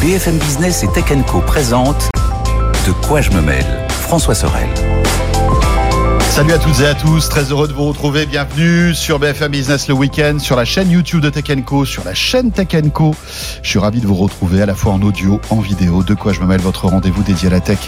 BFM Business et Tech Co présente De quoi je me mêle François Sorel. Salut à toutes et à tous, très heureux de vous retrouver. Bienvenue sur BFM Business le week-end, sur la chaîne YouTube de Tech Co, sur la chaîne Tech Co. Je suis ravi de vous retrouver à la fois en audio, en vidéo. De quoi je me mêle, votre rendez-vous dédié à la tech,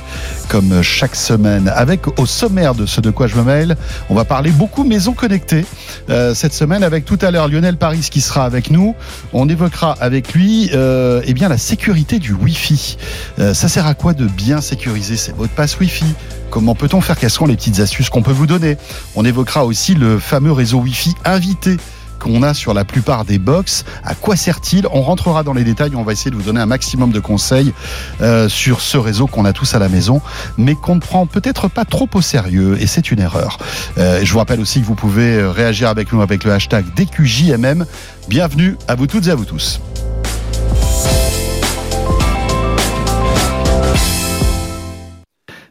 comme chaque semaine. Avec au sommaire de ce De quoi je me mêle, on va parler beaucoup maisons connectées euh, cette semaine, avec tout à l'heure Lionel Paris qui sera avec nous. On évoquera avec lui euh, eh bien la sécurité du Wi-Fi. Euh, ça sert à quoi de bien sécuriser ses mots de passe Wi-Fi? Comment peut-on faire Quelles sont les petites astuces qu'on peut vous donner? On évoquera aussi le fameux réseau Wi-Fi invité qu'on a sur la plupart des box. À quoi sert-il? On rentrera dans les détails. On va essayer de vous donner un maximum de conseils euh, sur ce réseau qu'on a tous à la maison, mais qu'on ne prend peut-être pas trop au sérieux. Et c'est une erreur. Euh, je vous rappelle aussi que vous pouvez réagir avec nous avec le hashtag DQJMM. Bienvenue à vous toutes et à vous tous.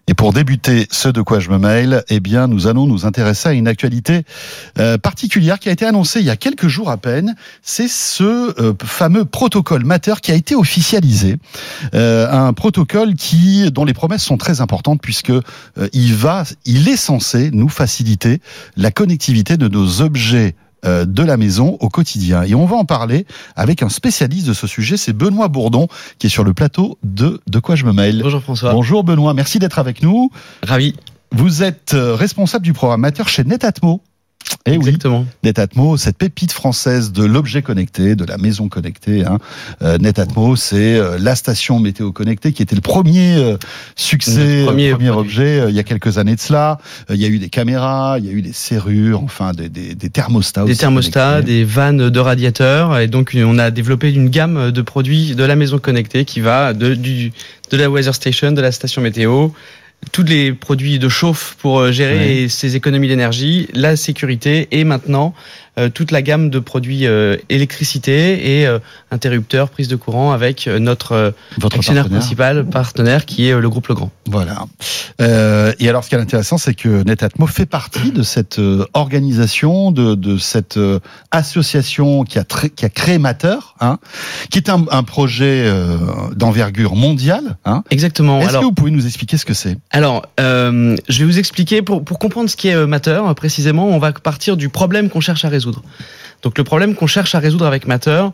Et pour débuter ce de quoi je me mail, eh bien, nous allons nous intéresser à une actualité euh, particulière qui a été annoncée il y a quelques jours à peine. C'est ce euh, fameux protocole Matter qui a été officialisé, euh, un protocole qui dont les promesses sont très importantes puisque il va, il est censé nous faciliter la connectivité de nos objets de la maison au quotidien. Et on va en parler avec un spécialiste de ce sujet, c'est Benoît Bourdon, qui est sur le plateau de De quoi je me mail. Bonjour François. Bonjour Benoît, merci d'être avec nous. Ravi. Vous êtes euh, responsable du programmateur chez Netatmo. Et eh Exactement. Oui, Netatmo, cette pépite française de l'objet connecté, de la maison connectée. Hein. Euh, Netatmo, c'est euh, la station météo connectée qui était le premier euh, succès, premier, premier objet il y a quelques années de cela. il y a eu des caméras, il y a eu des serrures, enfin des, des, des thermostats. Des thermostats, des vannes de radiateurs, et donc on a développé une gamme de produits de la maison connectée qui va de, du, de la weather station, de la station météo, tous les produits de chauffe pour euh, gérer ces économies d'énergie, la sécurité et maintenant toute la gamme de produits euh, électricité et euh, interrupteurs, prise de courant avec notre Votre actionnaire principal, partenaire, qui est le groupe Legrand. Voilà. et alors, ce qui est intéressant, c'est que Netatmo fait partie de cette organisation, de, de cette association qui a, qui a créé Matter, hein, qui est un, un projet d'envergure mondiale. Hein. Exactement. Est-ce que vous pouvez nous expliquer ce que c'est? Alors, je vais vous expliquer, pour, pour comprendre ce qui est Matter, précisément, on va partir du problème qu'on cherche à résoudre. Donc le problème qu'on cherche à résoudre avec Matter,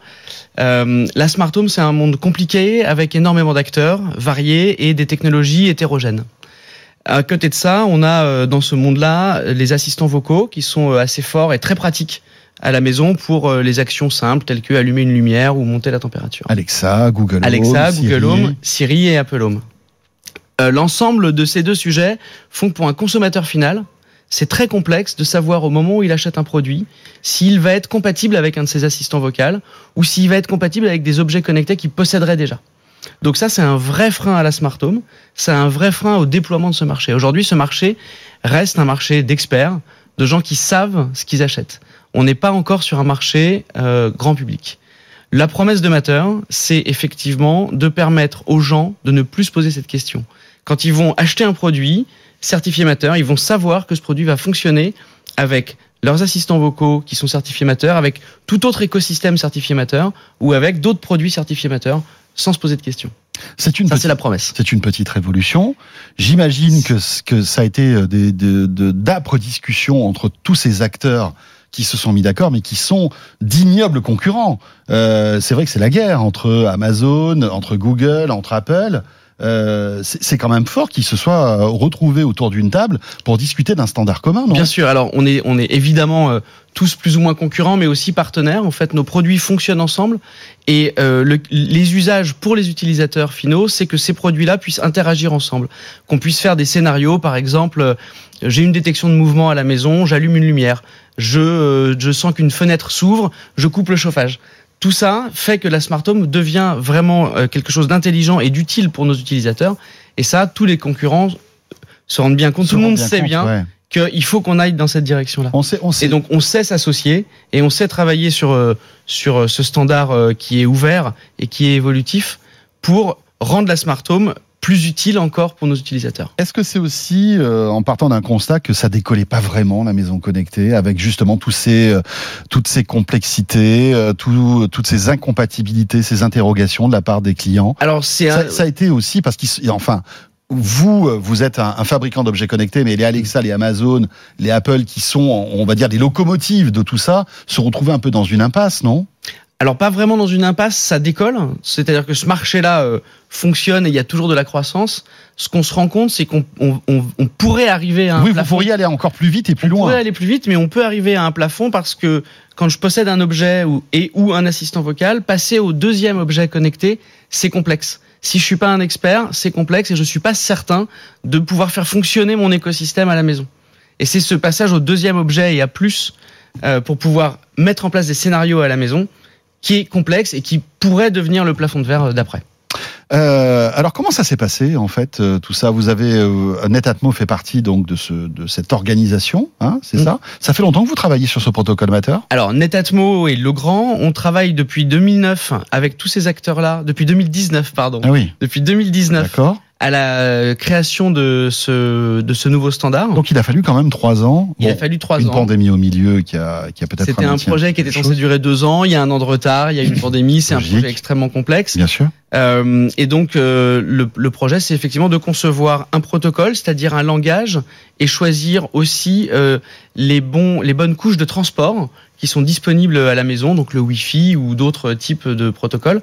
euh, la smart home c'est un monde compliqué avec énormément d'acteurs variés et des technologies hétérogènes. À côté de ça, on a euh, dans ce monde-là les assistants vocaux qui sont euh, assez forts et très pratiques à la maison pour les actions simples telles que allumer une lumière ou monter la température. Alexa, Google Home, Alexa, Google Home, Siri et Apple Home. L'ensemble de ces deux sujets font que pour un consommateur final, c'est très complexe de savoir au moment où il achète un produit s'il va être compatible avec un de ses assistants vocaux ou s'il va être compatible avec des objets connectés qu'il posséderait déjà. Donc ça, c'est un vrai frein à la smart home, c'est un vrai frein au déploiement de ce marché. Aujourd'hui, ce marché reste un marché d'experts, de gens qui savent ce qu'ils achètent. On n'est pas encore sur un marché euh, grand public. La promesse de Matter, c'est effectivement de permettre aux gens de ne plus se poser cette question. Quand ils vont acheter un produit, certifiés mateurs, ils vont savoir que ce produit va fonctionner avec leurs assistants vocaux qui sont certifiés mateurs, avec tout autre écosystème certifié mateur ou avec d'autres produits certifiés mateurs sans se poser de questions. C'est une, c'est la promesse. C'est une petite révolution. J'imagine que, que ça a été euh, des, d'âpres discussions entre tous ces acteurs qui se sont mis d'accord, mais qui sont d'ignobles concurrents. Euh, c'est vrai que c'est la guerre entre Amazon, entre Google, entre Apple. Euh, c'est quand même fort qu'ils se soient euh, retrouvés autour d'une table pour discuter d'un standard commun. Bien sûr. Alors on est on est évidemment euh, tous plus ou moins concurrents, mais aussi partenaires. En fait, nos produits fonctionnent ensemble et les usages pour les utilisateurs finaux, c'est que ces produits-là puissent interagir ensemble, qu'on puisse faire des scénarios. Par exemple, j'ai une détection de mouvement à la maison, j'allume une lumière, je je sens qu'une fenêtre s'ouvre, je coupe le chauffage. Tout ça fait que la smart home devient vraiment euh, quelque chose d'intelligent et d'utile pour nos utilisateurs. Et ça, tous les concurrents se rendent bien compte. Tout le monde sait bien qu'il faut qu'on aille dans cette direction-là. On sait, on sait. Et donc, on sait s'associer et on sait travailler sur, euh, sur euh, ce standard qui est ouvert et qui est évolutif pour rendre la smart home plus utile encore pour nos utilisateurs. Est-ce que c'est aussi euh, en partant d'un constat que ça décollait pas vraiment la maison connectée avec justement tous ces, euh, toutes ces complexités, euh, tout- toutes ces incompatibilités, ces interrogations de la part des clients? Alors c'est un- ça, ça a été aussi parce qu'ils, enfin, vous, euh, vous êtes un, un fabricant d'objets connectés, mais les Alexa, les Amazon, les Apple, qui sont, on va dire, les locomotives de tout ça, se retrouvaient un peu dans une impasse, non? Alors pas vraiment dans une impasse, ça décolle. C'est-à-dire que ce marché-là euh, fonctionne et il y a toujours de la croissance. Ce qu'on se rend compte, c'est qu'on on, on- on pourrait arriver à un Oui, vous plafond. pourriez aller encore plus vite et plus on loin. pourrait aller plus vite, mais on peut arriver à un plafond parce que quand je possède un objet ou, et ou un assistant vocal, passer au deuxième objet connecté, c'est complexe. Si je suis pas un expert, c'est complexe et je suis pas certain de pouvoir faire fonctionner mon écosystème à la maison. Et c'est ce passage au deuxième objet et à plus euh, pour pouvoir mettre en place des scénarios à la maison qui est complexe et qui pourrait devenir le plafond de verre euh, d'après. Euh, alors comment ça s'est passé en fait euh, tout ça? Vous avez euh, Netatmo fait partie donc de ce de cette organisation, hein, c'est Mm. ça? Ça fait longtemps que vous travaillez sur ce protocole Matter Alors Netatmo et Legrand, on travaille depuis 2009 avec tous ces acteurs-là, depuis 2019 pardon, Ah oui, depuis 2019 d'accord. À la création de ce de ce nouveau standard. Donc il a fallu quand même trois ans. il a fallu trois une ans. pandémie au milieu qui a qui a peut-être C'était un projet qui était censé durer deux ans. Il y a un an de retard. Il y a une pandémie. C'est un projet extrêmement complexe. Bien sûr. Euh, et donc euh, le, le projet, c'est effectivement de concevoir un protocole, c'est-à-dire un langage, et choisir aussi euh, les bons, les bonnes couches de transport qui sont disponibles à la maison, donc le Wi-Fi ou d'autres types de protocoles,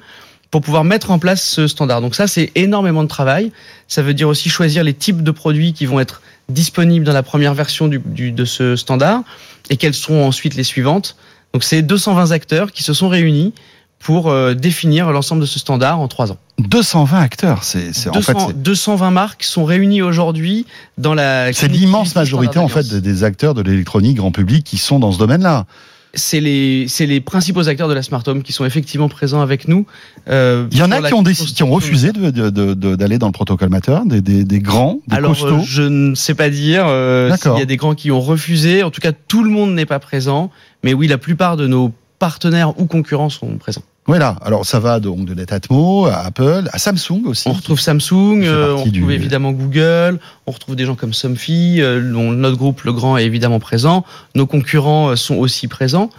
pour pouvoir mettre en place ce standard. Donc ça, c'est énormément de travail. Ça veut dire aussi choisir les types de produits qui vont être disponibles dans la première version du, du- de ce standard et quelles seront ensuite les suivantes. Donc c'est 220 acteurs qui se sont réunis pour euh, définir l'ensemble de ce standard en trois ans. 220 acteurs, c'est en 200 fait c'est- 220 marques sont réunies aujourd'hui dans la. c'est l'immense majorité en fait des acteurs de l'électronique grand public qui sont dans ce domaine-là. C'est les, c'est les principaux acteurs de la Smart Home qui sont effectivement présents avec nous. euh, Il y en a qui ont, décidé, qui ont refusé de- de- de- d'aller dans le protocole Matter, des, des, des grands, des Alors, costauds. euh, je ne sais pas dire euh, s'il y a des grands qui ont refusé. En tout cas, tout le monde n'est pas présent. Mais oui, la plupart de nos partenaires ou concurrents sont présents. Voilà. Alors ça va donc de Netatmo à Apple, à Samsung aussi. On retrouve Samsung, euh, on retrouve du- évidemment Google, on retrouve des gens comme Somfy, euh, dont notre groupe Le Grand est évidemment présent. Nos concurrents euh, sont aussi présents,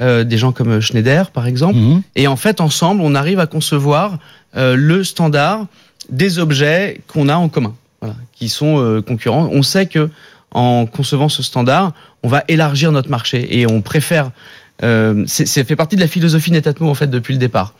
euh, des gens comme Schneider par exemple. Mhm. Et en fait, ensemble, on arrive à concevoir le standard des objets qu'on a en commun, voilà, qui sont concurrents. On sait que en concevant ce standard, on va élargir notre marché et on préfère. Euh, c'est fait partie de la philosophie Netatmo en fait depuis le départ.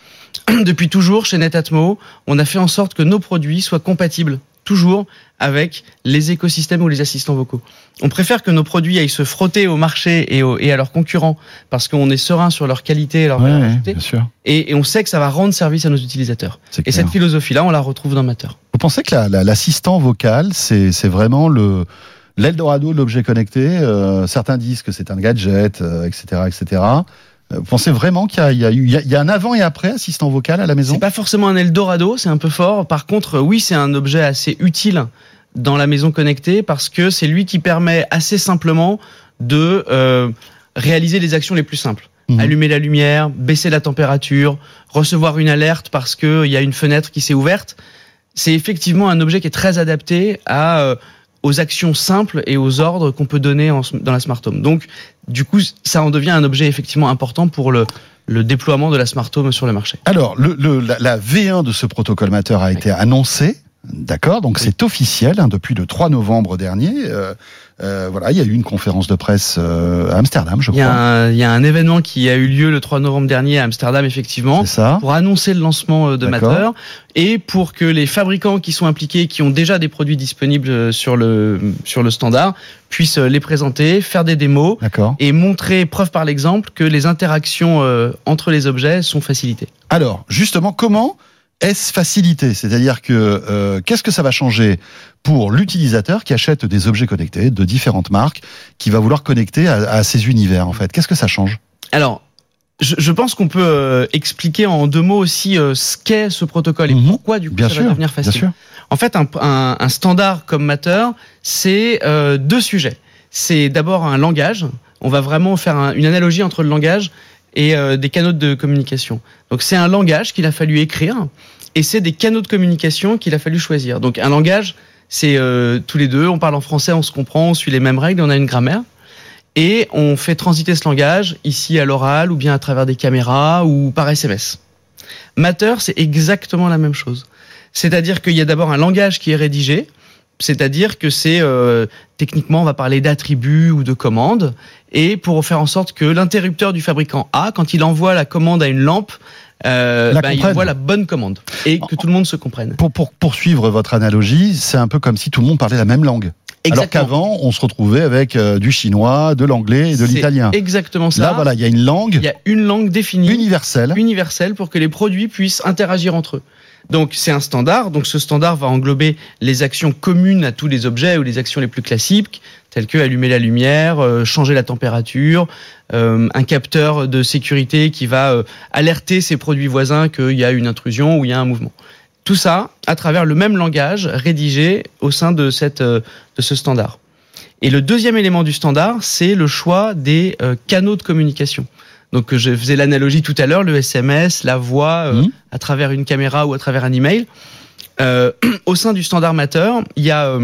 depuis toujours chez Netatmo, on a fait en sorte que nos produits soient compatibles toujours avec les écosystèmes ou les assistants vocaux. On préfère que nos produits aillent se frotter au marché et, au- et à leurs concurrents parce qu'on est serein sur leur qualité et leur Ouais, valeur ouais, ajoutée. bien sûr. Et, et on sait que ça va rendre service à nos utilisateurs. C'est Et clair. cette philosophie-là, on la retrouve dans Matter. Vous pensez que la- la- l'assistant vocal, c'est c'est vraiment le l'Eldorado de l'objet connecté Euh, Certains disent que c'est un gadget, euh, etc., etc. Euh, Vous pensez vraiment qu'il y, a- y, y un avant et après assistant vocal à la maison? C'est pas forcément un Eldorado, c'est un peu fort. Par contre, oui, c'est un objet assez utile dans la maison connectée parce que c'est lui qui permet assez simplement de euh, réaliser les actions les plus simples. Mhm. Allumer la lumière, baisser la température, recevoir une alerte parce qu'il y a une fenêtre qui s'est ouverte. C'est effectivement un objet qui est très adapté à, euh, aux actions simples et aux ordres qu'on peut donner en- dans la Smart Home. Donc, du coup, ça en devient un objet effectivement important pour le, le déploiement de la Smart Home sur le marché. Alors, le, le- la, la V1 de ce protocole Matter a été annoncée. D'accord, donc Oui. c'est officiel hein, depuis le 3 novembre dernier. Euh, euh, voilà, il y a eu une conférence de presse euh, à Amsterdam, je Il y, a crois. un, il y a un événement qui a eu lieu le 3 novembre dernier à Amsterdam, effectivement, ça. pour annoncer le lancement de. Matter et pour que les fabricants qui sont impliqués, qui ont déjà des produits disponibles sur le, sur le standard, puissent les présenter, faire des démos et montrer, preuve par l'exemple, que les interactions entre les objets sont facilitées. Alors, justement, comment est-ce facilité C'est-à-dire que euh, qu'est-ce que ça va changer pour l'utilisateur qui achète des objets connectés de différentes marques, qui va vouloir connecter à, à ces univers en fait? Qu'est-ce que ça change? Alors, je, je pense qu'on peut euh, expliquer en deux mots aussi euh, ce qu'est ce protocole et Mhm. pourquoi du coup Bien ça sûr, va devenir bien facile. sûr. En fait, un, un- un standard comme Matter, c'est euh, deux sujets. C'est d'abord un langage. On va vraiment faire un- une analogie entre le langage et euh, des canaux de communication. Donc c'est un langage qu'il a fallu écrire Et c'est des canaux de communication qu'il a fallu choisir. Donc un langage, c'est euh, tous les deux, on parle en français, on se comprend, on suit les mêmes règles, on a une grammaire. Et on fait transiter ce langage ici à l'oral ou bien à travers des caméras ou par SMS. Matter, c'est exactement la même chose. C'est-à-dire qu'il y a d'abord un langage qui est rédigé, c'est-à-dire que c'est euh, techniquement on va parler d'attributs ou de commandes, et pour faire en sorte que l'interrupteur du fabricant A, quand il envoie la commande à une lampe, euh, ben, il envoie la bonne commande et que tout le monde se comprenne. Pour, pour poursuivre votre analogie, c'est un peu comme si tout le monde parlait la même langue. Alors qu'avant, on se retrouvait avec euh, du chinois, de l'anglais et de l'italien. Exactement ça. Là, voilà, il y a une langue Il y a une langue définie. universelle. universel pour que les produits puissent interagir entre eux. Donc c'est un standard. Donc ce standard va englober les actions communes à tous les objets ou les actions les plus classiques, telles que allumer la lumière, euh, changer la température, euh, un capteur de sécurité qui va euh, alerter ses produits voisins qu'il y a une intrusion ou il y a un mouvement. Tout ça à travers le même langage rédigé au sein de, cette, de ce standard. Et le deuxième élément du standard, c'est le choix des canaux de communication. Donc euh, je faisais l'analogie tout à l'heure, le SMS, la voix euh, Mhm. à travers une caméra ou à travers un email. Euh, au sein du standard Matter, il y a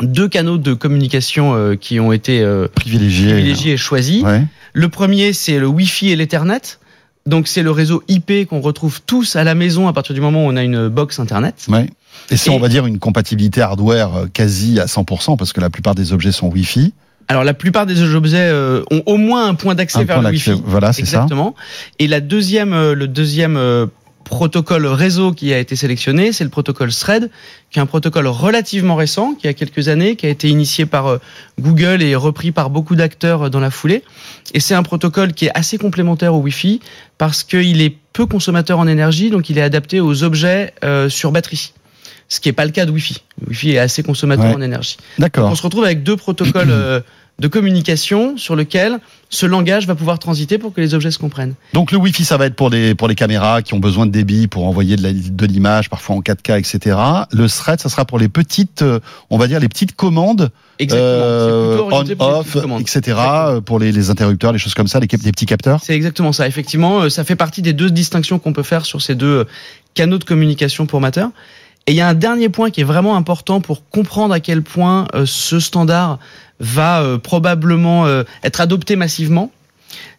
deux canaux de communication euh, qui ont été euh, Privilégié. privilégiés et choisis. Ouais. Le premier, c'est le Wi-Fi et l'Ethernet. Donc c'est le réseau IP qu'on retrouve tous à la maison à partir du moment où on a une box Internet. Ouais. Et c'est, on va dire, une compatibilité hardware quasi à 100%, parce que la plupart des objets sont Wi-Fi. Alors la plupart des objets euh, ont au moins un point d'accès vers le. Wi-Fi. Voilà, c'est ça. Exactement. Et la deuxième, euh, le deuxième euh, protocole réseau qui a été sélectionné, c'est le protocole Thread, qui est un protocole relativement récent, qui a quelques années, qui a été initié par euh, Google et repris par beaucoup d'acteurs euh, dans la foulée. Et c'est un protocole qui est assez complémentaire au Wi-Fi parce qu'il est peu consommateur en énergie, donc il est adapté aux objets euh, sur batterie. Ce qui n'est pas le cas de Wi-Fi. Wi-Fi est assez consommateur Ouais. en énergie. D'accord. On se retrouve avec deux protocoles euh, de communication sur lesquels ce langage va pouvoir transiter pour que les objets se comprennent. Donc le Wi-Fi, ça va être pour les pour les caméras qui ont besoin de débit pour envoyer de l'image, parfois en 4K, etc. Le thread, ça sera pour les petites, euh, on va dire les petites commandes, Exactement. euh, on-off, etc. Exactement. Pour les, les interrupteurs, les choses comme ça, les, les petits capteurs. C'est exactement ça. Effectivement, euh, ça fait partie des deux distinctions qu'on peut faire sur ces deux canaux de communication pour Matter. Et il y a un dernier point qui est vraiment important pour comprendre à quel point euh, ce standard va euh, probablement euh, être adopté massivement.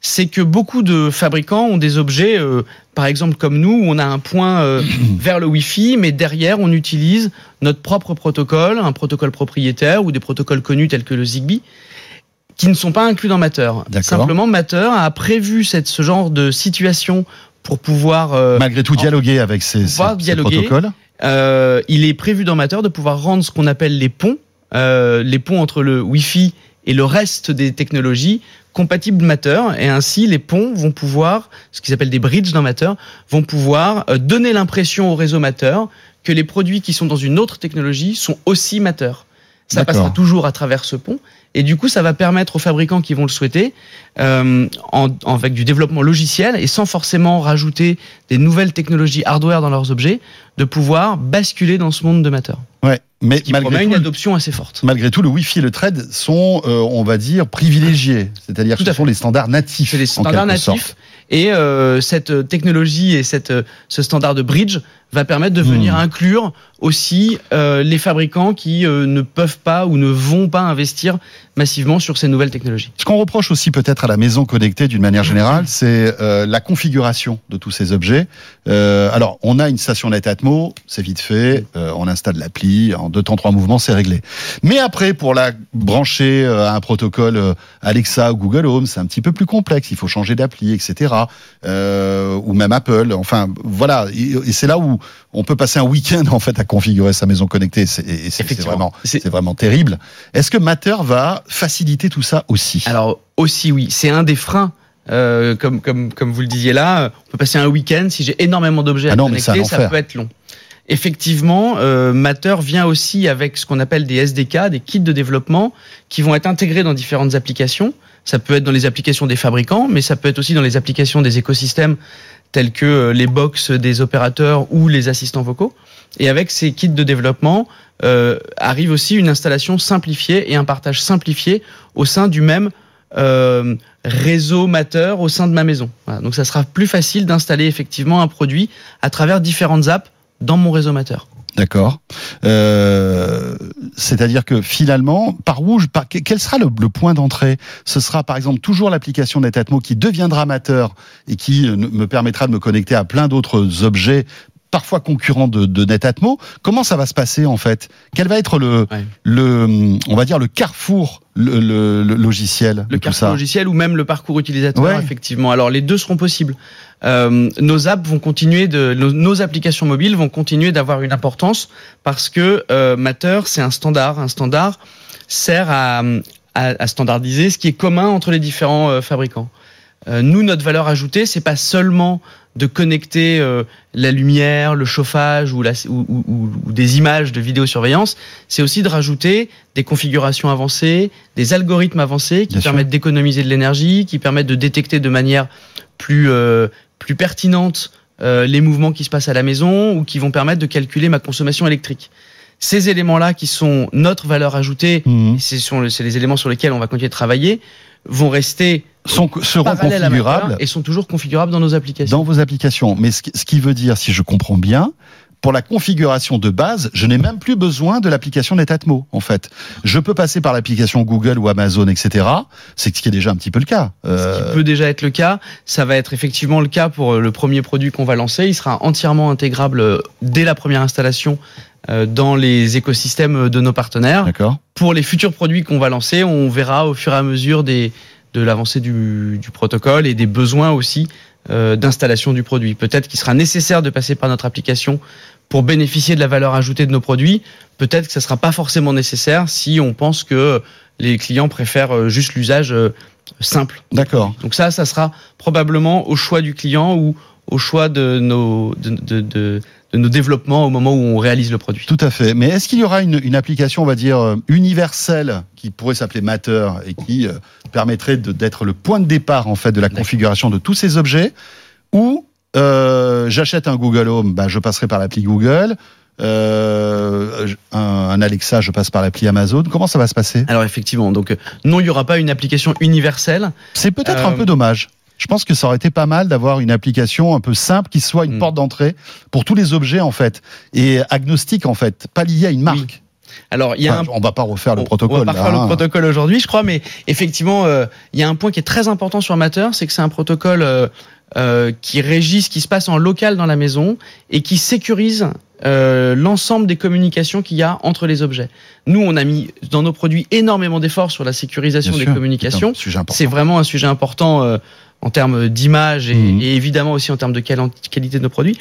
C'est que beaucoup de fabricants ont des objets, euh, par exemple comme nous, où on a un point euh, vers le Wi-Fi, mais derrière on utilise notre propre protocole, un protocole propriétaire ou des protocoles connus tels que le Zigbee, qui ne sont pas inclus dans Matter. D'accord. Simplement, Matter a prévu cette, ce genre de situation pour pouvoir euh, Malgré tout, dialoguer avec ces, ces, pouvoir ces dialoguer. protocoles. Euh, il est prévu dans Matter de pouvoir rendre ce qu'on appelle les ponts, euh, les ponts entre le Wi-Fi et le reste des technologies compatibles Matter. Et ainsi, les ponts vont pouvoir, ce qu'ils appellent des bridges dans Matter, vont pouvoir euh, donner l'impression au réseau Matter que les produits qui sont dans une autre technologie sont aussi Matter. Ça passera toujours à travers ce pont. Et du coup, ça va permettre aux fabricants qui vont le souhaiter, euh, en, en- avec du développement logiciel et sans forcément rajouter des nouvelles technologies hardware dans leurs objets, de pouvoir basculer dans ce monde de Matter, Ouais. Mais qui malgré une tout, adoption assez forte. malgré tout, le Wi-Fi et le thread sont, euh, on va dire, privilégiés. C'est-à-dire que ce sont les standards natifs. C'est en standards sorte. natifs. Et euh, cette technologie et cette, ce standard de bridge va permettre de venir Hmm. inclure aussi euh, les fabricants qui euh, ne peuvent pas ou ne vont pas investir massivement sur ces nouvelles technologies. Ce qu'on reproche aussi peut-être à la maison connectée d'une manière générale, c'est euh, la configuration de tous ces objets. Alors, on a une station Net Atmo, c'est vite fait, on installe l'appli, en deux temps, trois mouvements, c'est réglé. Mais après, pour la brancher à un protocole Alexa ou Google Home, c'est un petit peu plus complexe, il faut changer d'appli, etc. Ou même Apple, enfin, voilà. Et, et c'est là où on peut passer un week-end, en fait, à configurer sa maison connectée. C'est- Et vraiment, C'est- vraiment terrible. Est-ce que Matter va faciliter tout ça aussi? Alors aussi oui, c'est un des freins. euh, comme, comme, comme vous le disiez là, on peut passer un week-end, si j'ai énormément d'objets Ah à non, connecter, ça peut être long. Effectivement, euh, Matter vient aussi avec ce qu'on appelle des SDK, des kits de développement, qui vont être intégrés dans différentes applications. Ça peut être dans les applications des fabricants, mais ça peut être aussi dans les applications des écosystèmes tels que euh, les box des opérateurs ou les assistants vocaux. Et avec ces kits de développement, euh, arrive aussi une installation simplifiée et un partage simplifié au sein du même euh, réseau Matter au sein de ma maison. Voilà, donc ça sera plus facile d'installer effectivement un produit à travers différentes apps dans mon réseau Matter. D'accord. Euh, C'est-à-dire que finalement, par où, par, quel sera le, le point d'entrée? Ce sera par exemple toujours l'application Netatmo qui deviendra amateur et qui euh, me permettra de me connecter à plein d'autres objets parfois concurrents de, de Netatmo. Comment ça va se passer en fait? Quel va être le, Ouais. le, on va dire le carrefour le, le- le logiciel le carrefour logiciel ou même le parcours utilisateur, Ouais. effectivement. Alors les deux seront possibles. Euh, nos apps vont continuer de, nos, nos applications mobiles vont continuer d'avoir une importance parce que euh, Matter c'est un standard. Un standard sert à, à, à standardiser ce qui est commun entre les différents euh, fabricants. Euh, nous, notre valeur ajoutée, c'est pas seulement de connecter euh, la lumière, le chauffage ou, la, ou, ou- des images de vidéosurveillance, c'est aussi de rajouter des configurations avancées, des algorithmes avancés qui Bien permettent d'économiser de l'énergie, qui permettent de détecter de manière plus, euh, plus pertinente euh, les mouvements qui se passent à la maison ou qui vont permettre de calculer ma consommation électrique. Ces éléments-là qui sont notre valeur ajoutée, Mhm. c'est les éléments sur lesquels on va continuer de travailler, vont rester Sont, seront configurables et sont toujours configurables dans nos applications. dans vos applications. Mais ce qui veut dire, si je comprends bien, pour la configuration de base, je n'ai même plus besoin de l'application Netatmo, en fait. Je peux passer par l'application Google ou Amazon, etc. C'est ce qui est déjà un petit peu le cas. Ce Euh, qui peut déjà être le cas, ça va être effectivement le cas pour euh, le premier produit qu'on va lancer. Il sera entièrement intégrable euh, dès la première installation euh, dans les écosystèmes de nos partenaires. D'accord. Pour les futurs produits qu'on va lancer, on verra au fur et à mesure des, de l'avancée du, du protocole et des besoins aussi euh, d'installation du produit. Peut-être qu'il sera nécessaire de passer par notre application pour bénéficier de la valeur ajoutée de nos produits. Peut-être que ça ne sera pas forcément nécessaire si on pense que les clients préfèrent euh, juste l'usage euh, simple. D'accord. Donc ça, ça sera probablement au choix du client ou au choix de nos, de, de- de- de nos développements au moment où on réalise le produit. Tout à fait. Mais est-ce qu'il y aura une, une application, on va dire, euh, universelle qui pourrait s'appeler Matter et qui euh, permettrait d'être le point de départ, en fait, de la configuration de tous ces objets Ou euh, j'achète un Google Home, bah, je passerai par l'appli Google. Euh, un, un Alexa, je passe par l'appli Amazon. Comment ça va se passer? Alors effectivement, donc non, il n'y aura pas une application universelle. C'est peut-être un peu dommage. Je pense que ça aurait été pas mal d'avoir une application un peu simple qui soit une Mm. porte d'entrée pour tous les objets en fait et agnostique en fait, pas lié à une marque. Alors il y a Enfin, un On va pas refaire le protocole. On va pas là, faire hein. le protocole aujourd'hui, je crois, mais effectivement, euh, il y a un point qui est très important sur Matter, c'est que c'est un protocole euh, euh, qui régit ce qui se passe en local dans la maison et qui sécurise euh, l'ensemble des communications qu'il y a entre les objets. Nous, on a mis dans nos produits énormément d'efforts sur la sécurisation Bien des sûr. communications. C'est vraiment un sujet important euh, en termes d'image et, Mhm. et évidemment aussi en termes de quali- qualité de nos produits.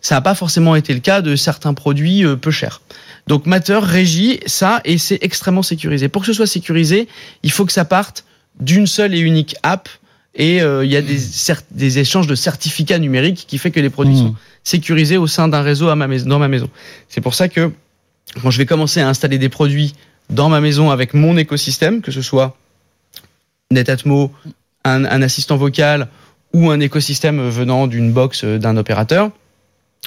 Ça n'a pas forcément été le cas de certains produits euh, peu chers. Donc Matter régit ça et c'est extrêmement sécurisé. Pour que ce soit sécurisé, il faut que ça parte d'une seule et unique app et euh, il y a des, échanges de certificats numériques qui fait que les produits Mhm. sont sécurisés au sein d'un réseau à ma maison, dans ma maison. C'est pour ça que quand je vais commencer à installer des produits dans ma maison avec mon écosystème, que ce soit Netatmo, un, un assistant vocal ou un écosystème venant d'une box euh, d'un opérateur,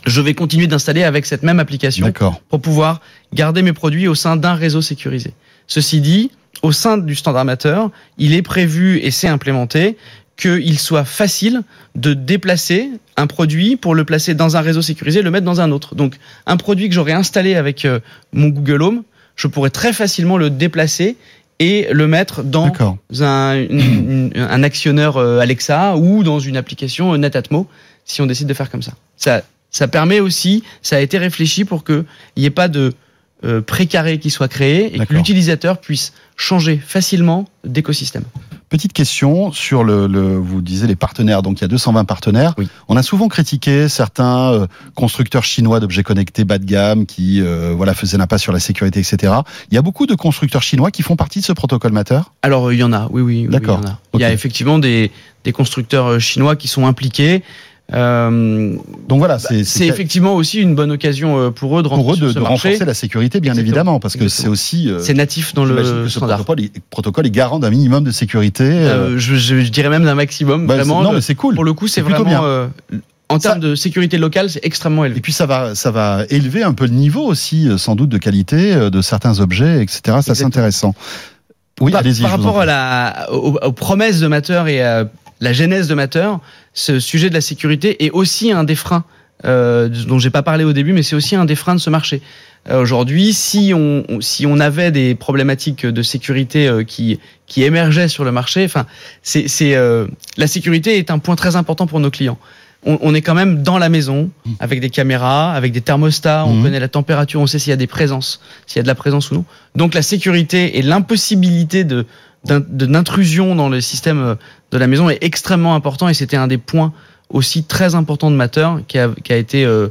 je vais continuer d'installer avec cette même application pour pouvoir garder mes produits au sein d'un réseau sécurisé. Ceci dit, au sein du standard Matter, il est prévu et c'est implémenté qu'il soit facile de déplacer un produit pour le placer dans un réseau sécurisé et le mettre dans un autre. Donc un produit que j'aurais installé avec euh, mon Google Home, je pourrais très facilement le déplacer et le mettre dans un, une- une- un actionneur euh, Alexa ou dans une application euh, Netatmo si on décide de faire comme ça. Ça, ça permet aussi, ça a été réfléchi pour qu'il n'y ait pas de euh, précaré qui soit créé et que l'utilisateur puisse changer facilement d'écosystème. Petite question sur le, le- vous disiez les partenaires. Donc il y a 220 partenaires. Oui. On a souvent critiqué certains euh, constructeurs chinois d'objets connectés bas de gamme qui euh, voilà faisaient l'impasse sur la sécurité, etc. Il y a beaucoup de constructeurs chinois qui font partie de ce protocole Matter. Alors euh, il y en a, oui, oui. oui, D'accord. Il y, a. Il y a Ok. effectivement des, des constructeurs euh, chinois qui sont impliqués. Euh, Donc voilà, c'est effectivement aussi une bonne occasion euh, pour eux de pour eux renforcer la sécurité, bien Exactement. évidemment, parce que c'est aussi. euh, C'est natif dans le ce protocole, est- protocole est garant d'un minimum de sécurité. euh, je, je- je dirais même d'un maximum. bah, vraiment, non, mais c'est cool. pour le coup, c'est vraiment bien. euh, en Ça- termes de sécurité locale, c'est extrêmement Et élevé. puis ça va, ça va élever un peu le niveau aussi, sans doute de qualité de certains objets, etc. Ça c'est intéressant. Oui, par, allez-y. par rapport prie. à la, aux, aux promesses de Matter et à la genèse de Matter, ce sujet de la sécurité est aussi un des freins euh, dont j'ai pas parlé au début, mais c'est aussi un des freins de ce marché. Euh, Aujourd'hui, si on, si on avait des problématiques de sécurité euh, qui, qui émergeaient sur le marché, enfin, c'est, euh, la sécurité est un point très important pour nos clients. On, on est quand même dans la maison, avec des caméras, avec des thermostats, on Mhm. connaît la température, on sait s'il y a des présences, s'il y a de la présence ou non. Donc la sécurité et l'impossibilité de- d'intrusion dans le système euh, de la maison est extrêmement important et c'était un des points aussi très importants de Matter qui a, été euh,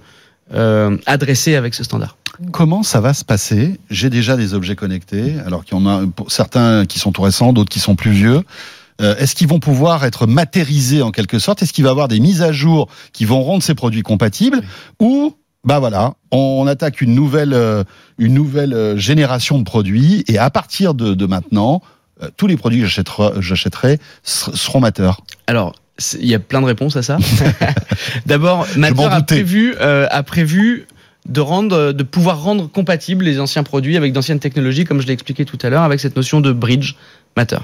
euh, adressé avec ce standard. Comment ça va se passer? J'ai déjà des objets connectés, alors qu'il y en a certains qui sont tout récents, d'autres qui sont plus vieux. Euh, Est-ce qu'ils vont pouvoir être matérisés en quelque sorte? Est-ce qu'il va y avoir des mises à jour qui vont rendre ces produits compatibles? Ou, bah voilà, on attaque une nouvelle, une nouvelle génération de produits et à partir de, de maintenant, tous les produits que j'achèterai- j'achèterai ser- seront mateurs. Alors, il y a plein de réponses à ça. D'abord, Matter a prévu, euh, a prévu de rendre, de pouvoir rendre compatibles les anciens produits avec d'anciennes technologies, comme je l'ai expliqué tout à l'heure, avec cette notion de bridge Matter.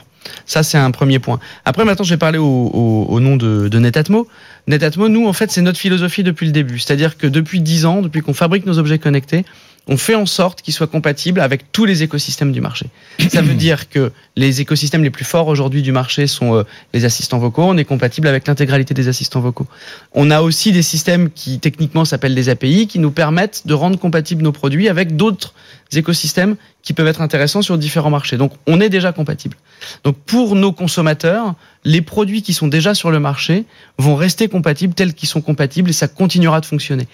Ça, c'est un premier point. Après, maintenant, je vais parler au, au- au nom de, de Netatmo. Netatmo, nous, en fait, c'est notre philosophie depuis le début. C'est-à-dire que depuis 10 ans, depuis qu'on fabrique nos objets connectés, on fait en sorte qu'ils soient compatibles avec tous les écosystèmes du marché. Ça veut dire que les écosystèmes les plus forts aujourd'hui du marché sont euh, les assistants vocaux. On est compatible avec l'intégralité des assistants vocaux. On a aussi des systèmes qui techniquement s'appellent des API qui nous permettent de rendre compatibles nos produits avec d'autres écosystèmes qui peuvent être intéressants sur différents marchés. Donc on est déjà compatible. Donc pour nos consommateurs, les produits qui sont déjà sur le marché vont rester compatibles tels qu'ils sont compatibles et ça continuera de fonctionner.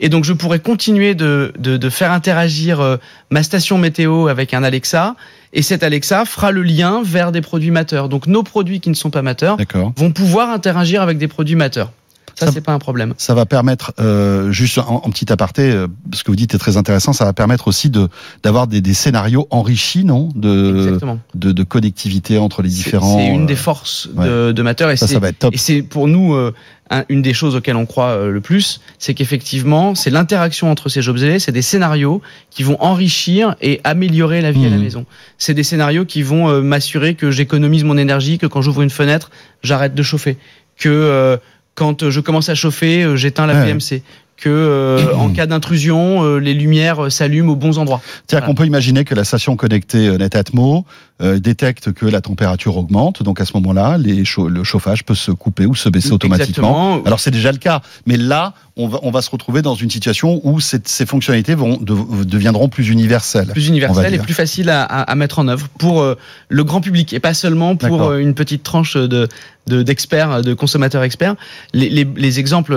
Et donc je pourrais continuer de, de, de faire interagir euh, ma station météo avec un Alexa et cet Alexa fera le lien vers des produits mateurs. Donc nos produits qui ne sont pas mateurs vont pouvoir interagir avec des produits mateurs. Ça, Ça- c'est pas un problème. ça va permettre, euh, juste en, en petit aparté, euh, ce que vous dites est très intéressant, ça va permettre aussi de d'avoir des, des scénarios enrichis, non, de, de de connectivité entre les différents. c'est une des euh, forces de, de Matter et ça, ça va être top. Et c'est pour nous euh, un- une des choses auxquelles on croit euh, le plus, c'est qu'effectivement, c'est l'interaction entre ces objets, c'est des scénarios qui vont enrichir et améliorer la vie à la Mhm. maison. C'est des scénarios qui vont euh, m'assurer que j'économise mon énergie, que quand j'ouvre une fenêtre, j'arrête de chauffer, que euh, quand je commence à chauffer, euh, j'éteins la. PMC, que euh, en cas d'intrusion, euh, les lumières euh, s'allument aux bons endroits. C'est-à-dire Voilà. qu'on peut imaginer que la station connectée euh, Netatmo euh, détecte que la température augmente, donc à ce moment-là, chau- le chauffage peut se couper ou se baisser automatiquement. Exactement. Alors c'est déjà le cas, mais là, on va, on va se retrouver dans une situation où cette- ces fonctionnalités vont, de- deviendront plus universelles. plus on va universel et plus facile à, à- à mettre en œuvre pour euh, le grand public et pas seulement pour euh, une petite tranche de de- d'experts, de, consommateurs experts. Les, les, les exemples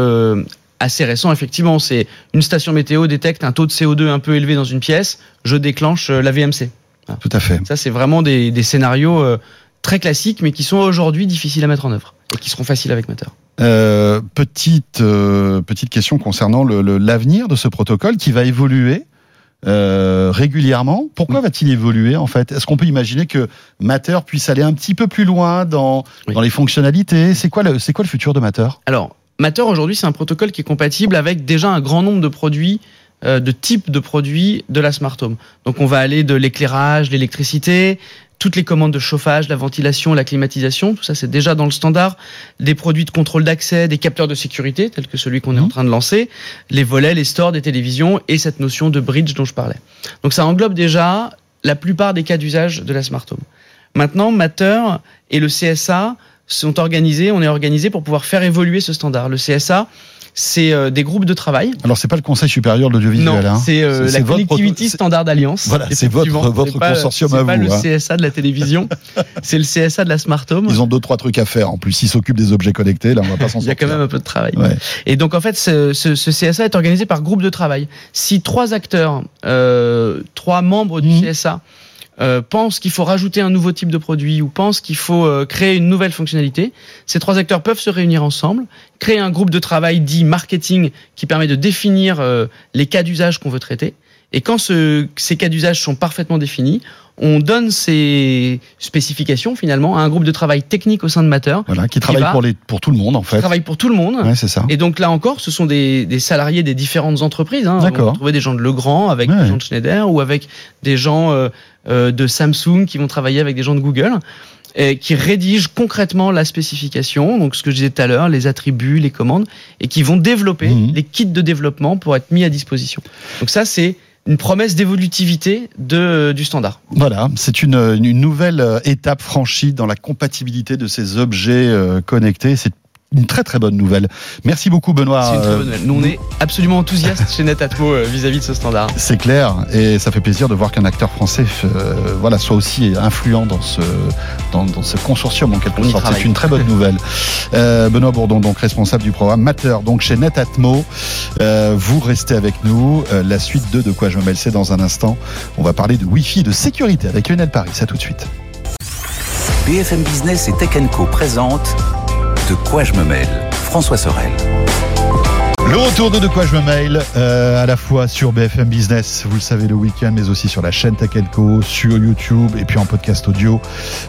assez récents, effectivement, c'est une station météo détecte un taux de CO2 un peu élevé dans une pièce, je déclenche euh, la VMC. Tout à fait. Ça, c'est vraiment des, des scénarios euh, très classiques, mais qui sont aujourd'hui difficiles à mettre en œuvre et qui seront faciles avec Matter. Euh, petite euh, petite question concernant le- le- l'avenir de ce protocole qui va évoluer euh, régulièrement. Pourquoi va-t-il évoluer en fait? Est-ce qu'on peut imaginer que Matter puisse aller un petit peu plus loin dans Oui. dans les fonctionnalités? C'est quoi le c'est quoi le futur de Matter? Alors, Matter aujourd'hui, c'est un protocole qui est compatible avec déjà un grand nombre de produits, euh, de types de produits de la smart home. Donc, on va aller de l'éclairage, l'électricité, toutes les commandes de chauffage, la ventilation, la climatisation, tout ça c'est déjà dans le standard. Des produits de contrôle d'accès, des capteurs de sécurité, tels que celui qu'on est Mhm. en train de lancer, les volets, les stores, des télévisions et cette notion de bridge dont je parlais. Donc, ça englobe déjà la plupart des cas d'usage de la smart home. Maintenant, Matter et le CSA sont organisés, on est organisé pour pouvoir faire évoluer ce standard. Le CSA, c'est euh, des groupes de travail. Alors c'est pas le Conseil supérieur de l'audiovisuel. Non, hein. c'est euh, la votre Connectivity proto- Standard Alliance. Voilà, c'est votre- votre c'est pas- consortium c'est à pas vous, le hein. CSA de la télévision, c'est le CSA de la Smart Home. Ils ont deux trois trucs à faire. En plus, ils s'occupent des objets connectés. Là, on va pas s'en Il y sortir. a quand même un peu de travail. Ouais. Et donc en fait, ce, ce- ce CSA est organisé par groupe de travail. Si trois acteurs, euh, trois membres du Mhm. CSA euh, pensent qu'il faut rajouter un nouveau type de produit ou pensent qu'il faut euh, créer une nouvelle fonctionnalité, ces trois acteurs peuvent se réunir ensemble, créer un groupe de travail dit marketing qui permet de définir euh, les cas d'usage qu'on veut traiter. Et quand ce- ces cas d'usage sont parfaitement définis, on donne ces spécifications finalement à un groupe de travail technique au sein de Matter Voilà, qui travaille va- pour les pour tout le monde en qui fait. travaille pour tout le monde. Ouais, c'est ça. Et donc là encore, ce sont des, des salariés des différentes entreprises. Hein. D'accord. On va trouver des gens de Legrand avec Ouais. des gens de Schneider ou avec des gens euh, euh, de Samsung qui vont travailler avec des gens de Google. et qui rédigent concrètement la spécification, donc ce que je disais tout à l'heure, les attributs, les commandes, et qui vont développer Mhm. les kits de développement pour être mis à disposition. Donc ça, c'est une promesse d'évolutivité de, du standard. Voilà, c'est une, une nouvelle euh, étape franchie dans la compatibilité de ces objets euh, connectés. Une très très bonne nouvelle. Merci beaucoup Benoît. C'est une très Euh, bonne nouvelle. Nous, on est absolument enthousiastes chez Netatmo euh, vis-à-vis de ce standard. C'est clair, et ça fait plaisir de voir qu'un acteur français euh, voilà, soit aussi influent dans ce, dans, dans ce consortium en quelque sorte. C'est une très bonne nouvelle. Euh, Benoît Bourdon, donc responsable du programme Matter, donc chez Netatmo. Euh, vous restez avec nous. Euh, la suite de De quoi je me mêle, c'est dans un instant. On va parler de Wi-Fi, de sécurité avec Lionel Paris. À tout de suite. BFM Business et Tech Co présente De quoi je me mêle François Sorel. Le retour de De quoi je me mail, euh, à la fois sur BFM Business, vous le savez, le week-end, mais aussi sur la chaîne Tech Co, sur YouTube et puis en podcast audio,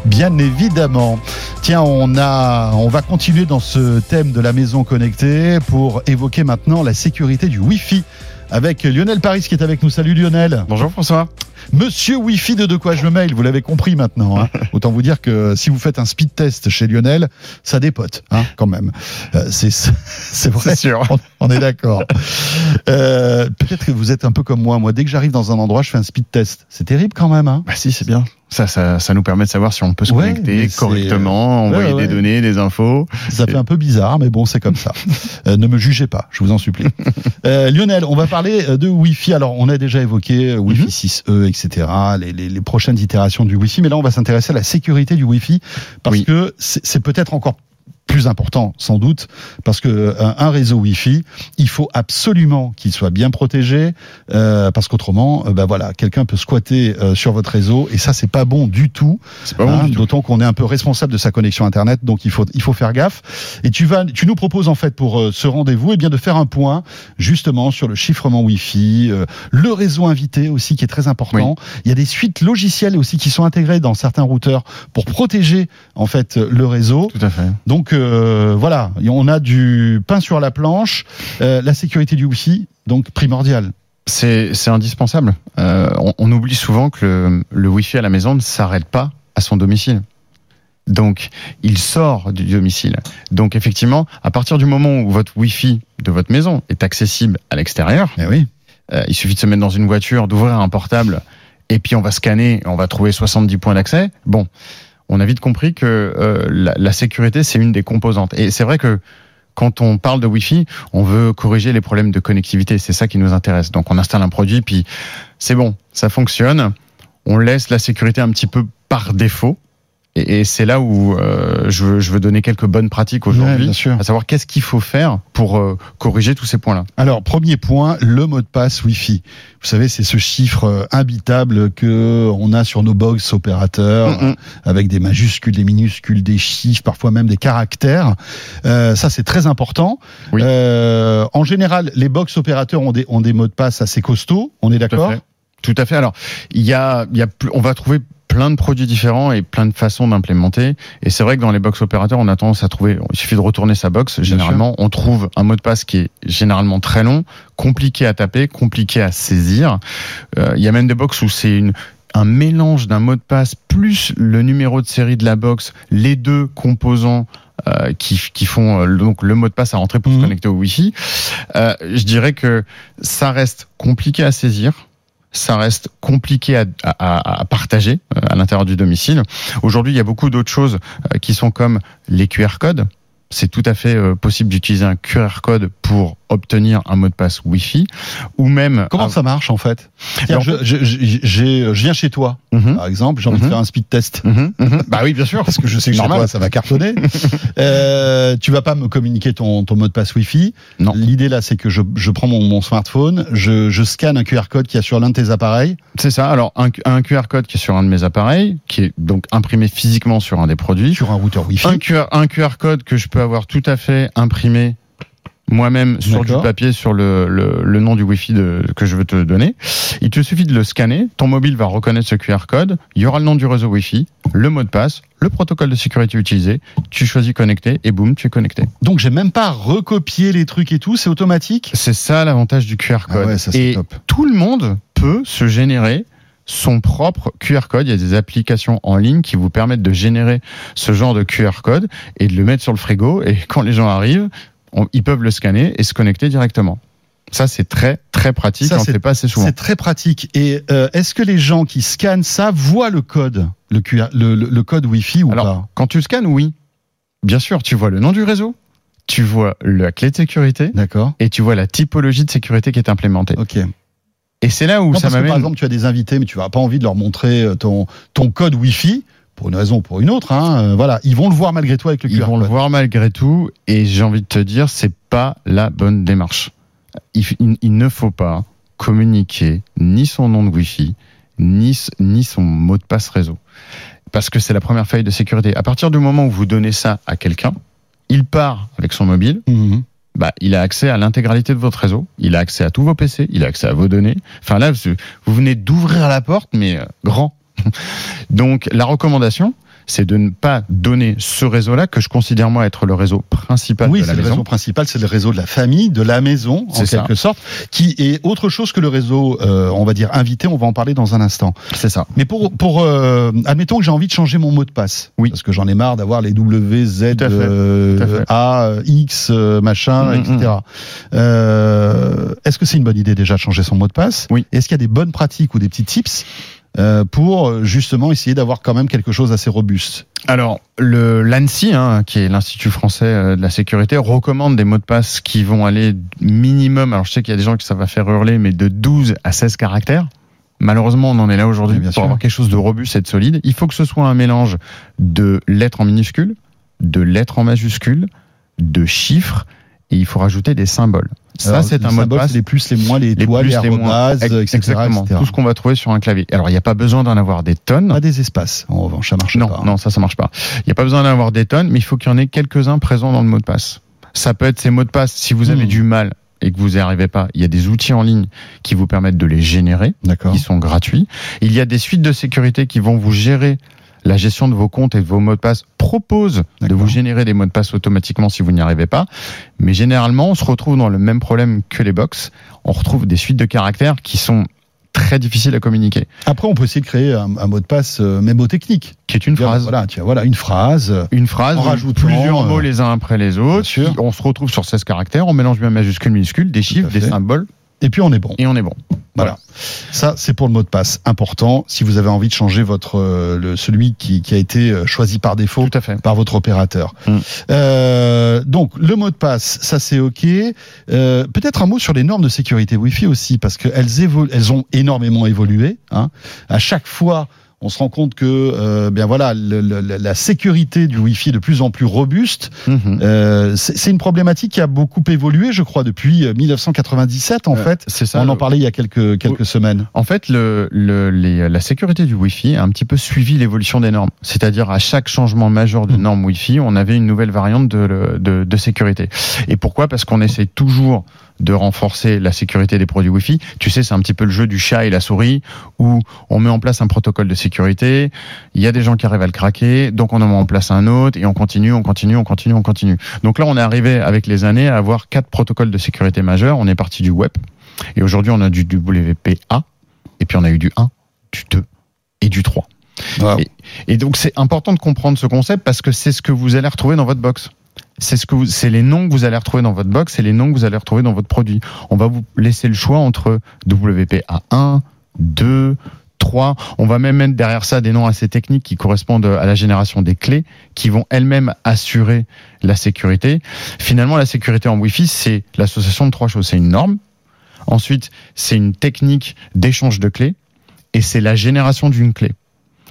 bien évidemment. Tiens, on a, on va continuer dans ce thème de la maison connectée pour évoquer maintenant la sécurité du Wi-Fi avec Lionel Paris qui est avec nous. Salut Lionel. Bonjour François. Monsieur Wi-Fi de De quoi je me mail, vous l'avez compris maintenant. hein. Autant vous dire que si vous faites un speed test chez Lionel, ça dépote, hein, quand même. Euh, c'est c'est vrai. Sûr. On, on est d'accord. Euh, Peut-être que vous êtes un peu comme moi. Moi, dès que j'arrive dans un endroit, je fais un speed test. C'est terrible quand même. Hein Bah si, c'est bien. Ça, ça, ça nous permet de savoir si on peut se Ouais, connecter correctement, envoyer Ouais, ouais. des données, des infos. ça fait un peu bizarre, mais bon, c'est comme ça. Euh, ne me jugez pas, je vous en supplie. Euh, Lionel, on va parler euh, de Wi-Fi. Alors, on a déjà évoqué euh, Wi-Fi Mhm. 6E, etc., les, les- les prochaines itérations du Wi-Fi, mais là, on va s'intéresser à la sécurité du Wi-Fi parce Oui. que c'est c'est peut-être encore plus important, sans doute, parce que euh, un réseau Wi-Fi, il faut absolument qu'il soit bien protégé, euh, parce qu'autrement, euh, bah voilà, quelqu'un peut squatter euh, sur votre réseau, et ça, c'est pas bon du tout. Bon Hein. D'autant qu'on est un peu responsable de sa connexion internet, donc il faut il faut faire gaffe. Et tu vas tu nous proposes en fait pour euh, ce rendez-vous, et bien de faire un point justement sur le chiffrement Wi-Fi, euh, le réseau invité aussi qui est très important. Il y a des suites logicielles aussi qui sont intégrées dans certains routeurs pour protéger en fait le réseau. Tout à fait. Donc euh, voilà, on a du pain sur la planche, Euh, la sécurité du Wi-Fi donc primordial. C'est indispensable. Euh, on, on oublie souvent que le, le Wi-Fi à la maison ne s'arrête pas à son domicile. Donc, il sort du domicile. Donc, effectivement, à partir du moment où votre Wi-Fi de votre maison est accessible à l'extérieur, Eh oui. Euh, il suffit de se mettre dans une voiture, d'ouvrir un portable, et puis on va scanner, on va trouver 70 points d'accès. Bon, on a vite compris que euh, la, la sécurité, c'est une des composantes. Et c'est vrai que quand on parle de Wi-Fi, on veut corriger les problèmes de connectivité. C'est ça qui nous intéresse. Donc on installe un produit, puis c'est bon, ça fonctionne. On laisse la sécurité un petit peu par défaut. Et, et c'est là où euh, je, veux, je veux donner quelques bonnes pratiques Ouais, aujourd'hui, sûr. à savoir qu'est-ce qu'il faut faire pour euh, corriger tous ces points-là. Alors, premier point, le mot de passe Wi-Fi. Vous savez, c'est ce chiffre euh, imbitable que on a sur nos box opérateurs, Mm, mm. avec des majuscules, des minuscules, des chiffres, parfois même des caractères. Euh, ça, c'est très important. Oui. Euh, en général, les box opérateurs ont des, ont des mots de passe assez costauds. On est d'accord. Tout à fait. Alors, il y a, y a, on va trouver plein de produits différents et plein de façons d'implémenter. Et c'est vrai que dans les box opérateurs, on a tendance à trouver, il suffit de retourner sa box. Généralement, on trouve un mot de passe qui est généralement très long, compliqué à taper, compliqué à saisir. Euh, il y a même des box où c'est une un mélange d'un mot de passe plus le numéro de série de la box, les deux composants euh, qui, qui font euh, donc le mot de passe à rentrer pour Mhm. se connecter au Wi-Fi. Euh, je dirais que ça reste compliqué à saisir. Ça reste compliqué à, partager euh, à l'intérieur du domicile. Aujourd'hui, il y a beaucoup d'autres choses euh, qui sont comme les QR codes. C'est tout à fait euh, possible d'utiliser un QR code pour obtenir un mot de passe Wi-Fi, ou même Comment ça marche en fait? Je, je- je- j'ai- je viens chez toi, mhm, par exemple, j'ai envie de Mhm. faire un speed test. mhm. Bah oui, bien sûr. Parce que je sais que chez toi, ça va cartonner. euh, tu vas pas me communiquer ton, ton mot de passe Wi-Fi. Non. L'idée là, c'est que je, prends mon, mon smartphone, je, je scanne un QR code qui a sur l'un de tes appareils. C'est ça. Alors un, un QR code qui est sur un de mes appareils, qui est donc imprimé physiquement sur un des produits. sur un routeur Wi-Fi. Un QR, un QR code que je peux avoir tout à fait imprimé moi-même sur du papier sur le, le, le nom du Wi-Fi de, que je veux te donner. Il te suffit de le scanner, ton mobile va reconnaître ce QR code, il y aura le nom du réseau Wi-Fi, le mot de passe, le protocole de sécurité utilisé, tu choisis connecter et boum, tu es connecté. Donc j'ai même pas recopié les trucs et tout, c'est automatique? C'est ça l'avantage du QR Ah code. ouais, ça, c'est et top. tout le monde peut se générer son propre QR code. Il y a des applications en ligne qui vous permettent de générer ce genre de QR code et de le mettre sur le frigo. Et quand les gens arrivent, on- ils peuvent le scanner et se connecter directement. Ça, c'est très, très pratique. Ça, on ne c'est- fait pas assez souvent. C'est très pratique. Et euh, est-ce que les gens qui scannent ça voient le code, le, QR, le, le- le code Wi-Fi ou Alors, pas? quand tu scannes, oui. Bien sûr, tu vois le nom du réseau, tu vois la clé de sécurité D'accord. et tu vois la typologie de sécurité qui est implémentée. Ok. Et c'est là où Non, ça que par m'amène. exemple, tu as des invités, mais tu n'auras pas envie de leur montrer euh, ton, ton code Wi-Fi pour une raison ou pour une autre. Hein. euh, Voilà, ils vont le voir malgré tout avec le Ils QR vont le code. voir malgré tout, et j'ai envie de te dire, c'est pas la bonne démarche. Il, il- il ne faut pas communiquer ni son nom de Wi-Fi, ni, ni son mot de passe réseau. Parce que c'est la première faille de sécurité. À partir du moment où vous donnez ça à quelqu'un, il part avec son mobile, Mhm. Bah, il a accès à l'intégralité de votre réseau, il a accès à tous vos PC, il a accès à vos données. Enfin là, vous venez d'ouvrir la porte, mais euh, grand. Donc la recommandation, c'est de ne pas donner ce réseau-là, que je considère moi être le réseau principal Oui, de c'est la le maison. réseau principal, c'est le réseau de la famille, de la maison, en ça. quelque sorte, qui est autre chose que le réseau, euh, on va dire, invité. On va en parler dans un instant. C'est ça. Mais pour, pour euh, admettons que j'ai envie de changer mon mot de passe. Oui. Parce que j'en ai marre d'avoir les W, Z, euh. A, X, machin, Mm, etc. Euh, Est-ce que c'est une bonne idée déjà de changer son mot de passe? Oui. Est-ce qu'il y a des bonnes pratiques ou des petits tips? Euh, pour euh, justement essayer d'avoir quand même quelque chose d'assez robuste Alors, le l'ANSI, hein, qui est l'Institut français euh, de la sécurité, recommande des mots de passe qui vont aller minimum, alors je sais qu'il y a des gens qui ça va faire hurler, mais de 12 à 16 caractères. Malheureusement, on en est là aujourd'hui. Pour sûr. avoir quelque chose de robuste et de solide, il faut que ce soit un mélange de lettres en minuscules, de lettres en majuscules, de chiffres, et il faut rajouter des symboles. Ça, c'est un mot de passe. les plus, les moins, les les plus, les moins. etc. Exactement. etc. Tout ce qu'on va trouver sur un clavier. Alors, il n'y a pas besoin d'en avoir des tonnes. Pas des espaces, en revanche, ça marche Non, pas. hein. non, ça, ça marche pas. Il n'y a pas besoin d'en avoir des tonnes, mais il faut qu'il y en ait quelques-uns présents dans le mot de passe. Ça peut être ces mots de passe. Si vous avez Hmm. du mal et que vous n'y arrivez pas, il y a des outils en ligne qui vous permettent de les générer, D'accord. qui sont gratuits. Il y a des suites de sécurité qui vont vous gérer la gestion de vos comptes et de vos mots de passe proposent de vous générer des mots de passe automatiquement si vous n'y arrivez pas. Mais généralement, on se retrouve dans le même problème que les box. On retrouve des suites de caractères qui sont très difficiles à communiquer. Après, on peut essayer de créer un, un mot de passe euh, mémotechnique. Qui est une phrase. Voilà, tiens, voilà, une phrase. euh, une phrase, En ou rajoutant, plusieurs euh, mots les uns après les autres. On se retrouve sur 16 caractères, on mélange bien majuscules, minuscules, des chiffres, des symboles, Et puis on est bon. et on est bon. Voilà. Ça, c'est pour le mot de passe. Important. Si vous avez envie de changer votre euh, le, celui qui, qui a été euh, choisi par défaut Tout à fait. par votre opérateur. Mm. Euh, donc le mot de passe, ça c'est ok. Euh, Peut-être un mot sur les normes de sécurité Wi-Fi aussi, parce qu'elles évoluent, elles ont énormément évolué. Hein. À chaque fois, on se rend compte que, euh, bien voilà, le- le- la sécurité du Wi-Fi est de plus en plus robuste. Mhm. Euh, c'est une problématique qui a beaucoup évolué, je crois, depuis euh, 1997 en Euh, fait. c'est ça. On en parlait il y a quelques quelques semaines. En fait, le, le- les- la sécurité du Wi-Fi a un petit peu suivi l'évolution des normes. C'est-à-dire, à chaque changement majeur de Mhm. norme Wi-Fi, on avait une nouvelle variante de, de, de sécurité. Et pourquoi? Parce qu'on essaie toujours de renforcer la sécurité des produits Wi-Fi. Tu sais, c'est un petit peu le jeu du chat et la souris, où on met en place un protocole de sécurité, il y a des gens qui arrivent à le craquer, donc on en met en place un autre, et on continue, on continue, on continue, on continue. Donc là, on est arrivé avec les années à avoir quatre protocoles de sécurité majeurs. On est parti du web, et aujourd'hui, on a du WPA, et puis on a eu du 1, du 2 et du 3. Voilà. Et donc c'est important de comprendre ce concept parce que c'est ce que vous allez retrouver dans votre box. C'est ce que c'est les noms que vous allez retrouver dans votre box, c'est les noms que vous allez retrouver dans votre produit. On va vous laisser le choix entre WPA 1, 2, 3. On va même mettre derrière ça des noms assez techniques qui correspondent à la génération des clés, qui vont elles-mêmes assurer la sécurité. Finalement, la sécurité en Wi-Fi, c'est l'association de trois choses. C'est une norme. Ensuite, c'est une technique d'échange de clés. Et c'est la génération d'une clé.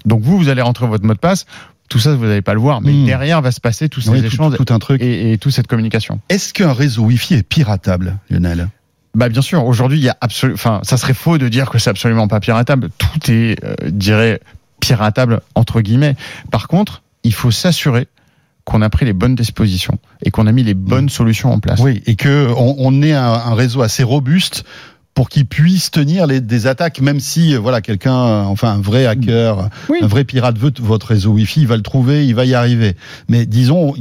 Donc vous, vous allez rentrer votre mot de passe. Tout ça, vous n'allez pas le voir. Mais Hmm. derrière va se passer tous ces Oui, échanges tout un truc. et, et toute cette communication. Est-ce qu'un réseau Wi-Fi est piratable, Lionel? Bah bien sûr, aujourd'hui, il y a absolument, enfin, ça serait faux de dire que c'est absolument pas piratable. Tout est, euh, dirais, piratable entre guillemets. Par contre, il faut s'assurer qu'on a pris les bonnes dispositions et qu'on a mis les bonnes solutions en place. Oui, et que on, on ait un, un réseau assez robuste pour qu'il puisse tenir les, des attaques, même si euh, voilà quelqu'un, euh, enfin un vrai hacker, Oui. un vrai pirate veut votre réseau Wi-Fi, il va le trouver, il va y arriver. Mais disons,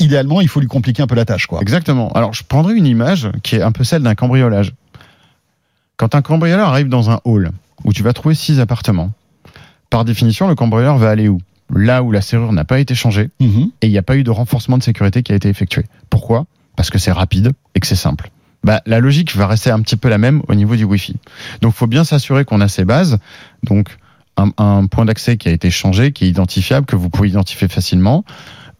idéalement, il faut lui compliquer un peu la tâche, quoi. Exactement. Alors, je prendrai une image qui est un peu celle d'un cambriolage. Quand un cambrioleur arrive dans un hall où tu vas trouver six appartements. Par définition, le cambrioleur va aller où? Là où la serrure n'a pas été changée Mhm. et il n'y a pas eu de renforcement de sécurité qui a été effectué. Pourquoi? Parce que c'est rapide et que c'est simple. Bah, la logique va rester un petit peu la même au niveau du Wi-Fi. Donc, il faut bien s'assurer qu'on a ces bases. Donc, un, un point d'accès qui a été changé, qui est identifiable, que vous pouvez identifier facilement.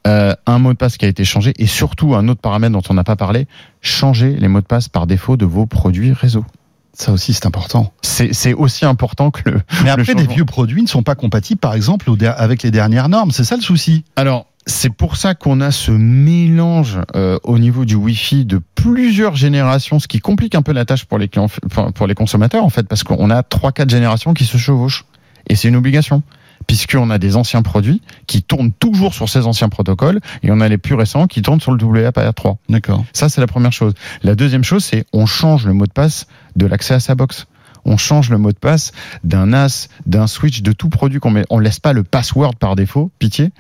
Euh, un mot de passe qui a été changé et surtout un autre paramètre dont on n'a pas parlé, changer les mots de passe par défaut de vos produits réseau. Ça aussi, c'est important. C'est aussi important que le. Mais après, des vieux produits ne sont pas compatibles, par exemple, avec les dernières normes. C'est ça le souci. Alors, c'est pour ça qu'on a ce mélange euh, au niveau du Wi-Fi de plusieurs générations, ce qui complique un peu la tâche pour les clients, enfin, pour les consommateurs en fait, parce qu'on a trois, quatre générations qui se chevauchent, et c'est une obligation. Puisqu'on a des anciens produits qui tournent toujours sur ces anciens protocoles et on a les plus récents qui tournent sur le WAP3. D'accord. Ça, c'est la première chose. La deuxième chose, c'est on change le mot de passe de l'accès à sa box. On change le mot de passe d'un NAS, d'un switch, de tout produit qu'on met. On laisse pas le password par défaut, pitié,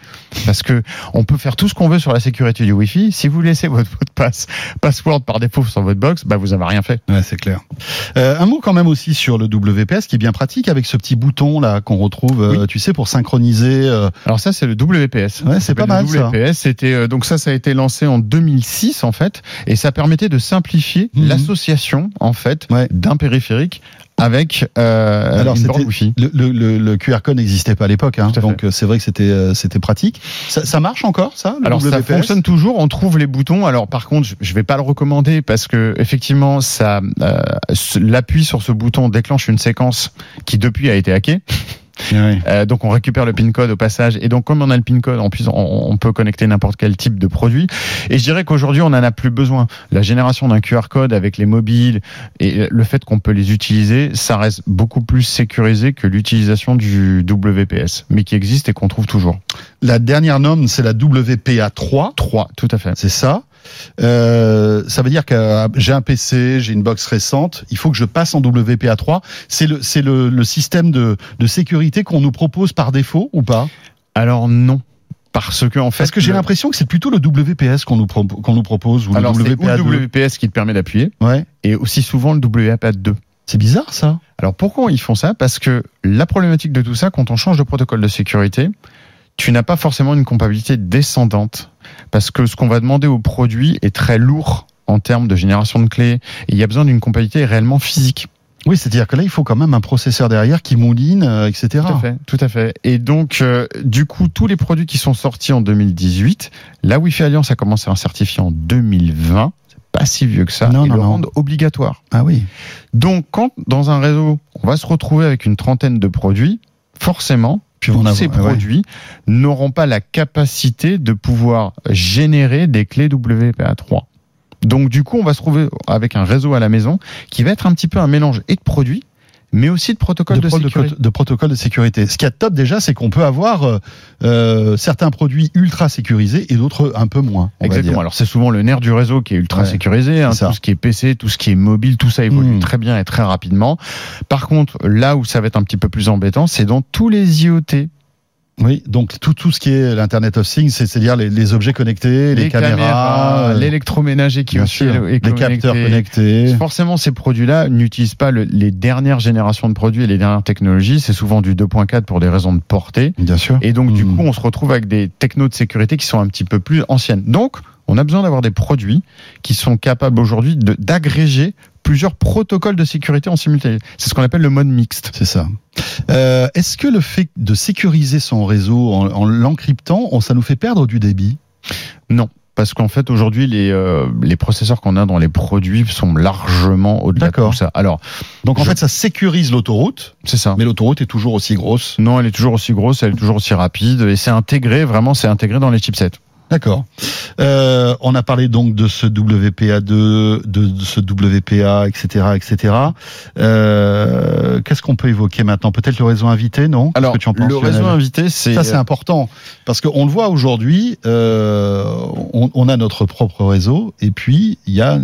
parce que on peut faire tout ce qu'on veut sur la sécurité du Wi-Fi. Si vous laissez votre mot de passe, password par défaut sur votre box, bah vous avez rien fait. Ouais, c'est clair. Euh, un mot quand même aussi sur le WPS qui est bien pratique avec ce petit bouton là qu'on retrouve, euh, tu sais, pour synchroniser. euh, Alors ça, c'est le WPS. Ouais, c'est pas mal, le ça. WPS, c'était donc ça, ça a été lancé en 2006 en fait, et ça permettait de simplifier Mhm. l'association en fait Ouais. d'un périphérique avec euh, Alors, une borne Wi-Fi. Le, le- le- QR code n'existait pas à l'époque, hein, donc euh, c'est vrai que c'était euh, c'était pratique. Ça, ça marche encore, ça le Alors ça fonctionne toujours, on trouve les boutons. Alors par contre, je- vais pas le recommander parce que effectivement, ça euh, l'appui sur ce bouton déclenche une séquence qui depuis a été hackée. Ouais. Euh, donc on récupère le pin code au passage et donc comme on a le pin code, en plus on, on peut connecter n'importe quel type de produit. Et je dirais qu'aujourd'hui on en a plus besoin. La génération d'un QR code avec les mobiles et le fait qu'on peut les utiliser, ça reste beaucoup plus sécurisé que l'utilisation du WPS, mais qui existe et qu'on trouve toujours. La dernière norme, c'est la WPA 3. 3, tout à fait. C'est ça. Euh, ça veut dire que euh, j'ai un PC, j'ai une box récente, il faut que je passe en WPA3. C'est le, c'est le, le système de, de sécurité qu'on nous propose par défaut ou pas? Alors non. Parce que en fait, Parce que j'ai le- l'impression que c'est plutôt le WPS qu'on nous, qu'on nous propose ou alors le ou WPA2. le WPS qui te permet d'appuyer Ouais. et aussi souvent le WAP2. C'est bizarre ça. Alors pourquoi ils font ça? Parce que la problématique de tout ça, quand on change de protocole de sécurité, tu n'as pas forcément une compatibilité descendante. Parce que ce qu'on va demander au produit est très lourd en termes de génération de clés. Et il y a besoin d'une compatibilité réellement physique. Oui, c'est-à-dire que là, il faut quand même un processeur derrière qui mouline, euh, etc. Tout à fait, tout à fait. Et donc, euh, du coup, tous les produits qui sont sortis en 2018, la Wi-Fi Alliance a commencé à en certifier en 2020. C'est pas si vieux que ça. Non, et non, le non. obligatoire. Ah oui. Donc, quand dans un réseau, on va se retrouver avec une trentaine de produits, forcément, Puis on ces ouais. produits n'auront pas la capacité de pouvoir générer des clés WPA3. Donc, du coup, on va se trouver avec un réseau à la maison qui va être un petit peu un mélange et de produits, mais aussi de protocoles de, de, pro- de sécurité. de protocole de sécurité. Ce qui est top déjà, c'est qu'on peut avoir euh, euh, certains produits ultra sécurisés et d'autres un peu moins. Exactement. Alors c'est souvent le nerf du réseau qui est ultra Ouais, sécurisé. hein, tout ce qui est PC, tout ce qui est mobile, tout ça évolue Mm. très bien et très rapidement. Par contre, là où ça va être un petit peu plus embêtant, c'est dans tous les IoT, Oui, donc tout, tout ce qui est l'Internet of Things, c'est- c'est-à-dire les, les objets connectés, les, caméras, euh, l'électroménager qui aussi est les capteurs connecté. connectés. Forcément, ces produits-là n'utilisent pas le- les dernières générations de produits et les dernières technologies. C'est souvent du 2.4 pour des raisons de portée. Bien sûr. Et donc, du Mm. coup, on se retrouve avec des technos de sécurité qui sont un petit peu plus anciennes. Donc, on a besoin d'avoir des produits qui sont capables aujourd'hui d'agréger plusieurs protocoles de sécurité en simultané. C'est ce qu'on appelle le mode mixte. C'est ça. Euh, Est-ce que le fait de sécuriser son réseau en, en l'encryptant, on- ça nous fait perdre du débit? Non. Parce qu'en fait, aujourd'hui, les, euh, les processeurs qu'on a dans les produits sont largement au-delà de ça. Alors, Donc en Je- fait, ça sécurise l'autoroute, c'est ça. mais l'autoroute est toujours aussi grosse. Non, elle est toujours aussi grosse, elle est toujours aussi rapide, et c'est intégré, vraiment, c'est intégré dans les chipsets. D'accord. Euh, on a parlé donc de ce WPA2, de ce WPA, etc., etc. Euh, Qu'est-ce qu'on peut évoquer maintenant? Peut-être le réseau invité, non? Alors, que tu en penses, le réseau invité, c'est... Ça, c'est important. Parce qu'on le voit aujourd'hui, euh, on, on a notre propre réseau, et puis il y a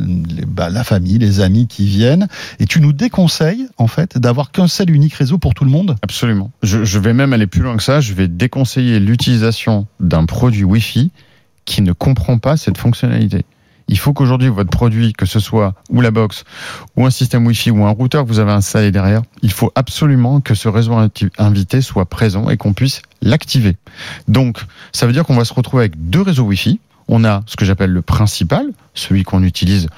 bah, la famille, les amis qui viennent, et tu nous déconseilles, en fait, d'avoir qu'un seul unique réseau pour tout le monde? Absolument. Je, je vais même aller plus loin que ça. Je vais déconseiller l'utilisation d'un produit Wi-Fi qui ne comprend pas cette fonctionnalité. Il faut qu'aujourd'hui, votre produit, que ce soit ou la box, ou un système Wi-Fi, ou un routeur vous avez installé derrière, il faut absolument que ce réseau invité soit présent et qu'on puisse l'activer. Donc, ça veut dire qu'on va se retrouver avec deux réseaux Wi-Fi. On a ce que j'appelle le principal, celui qu'on utilise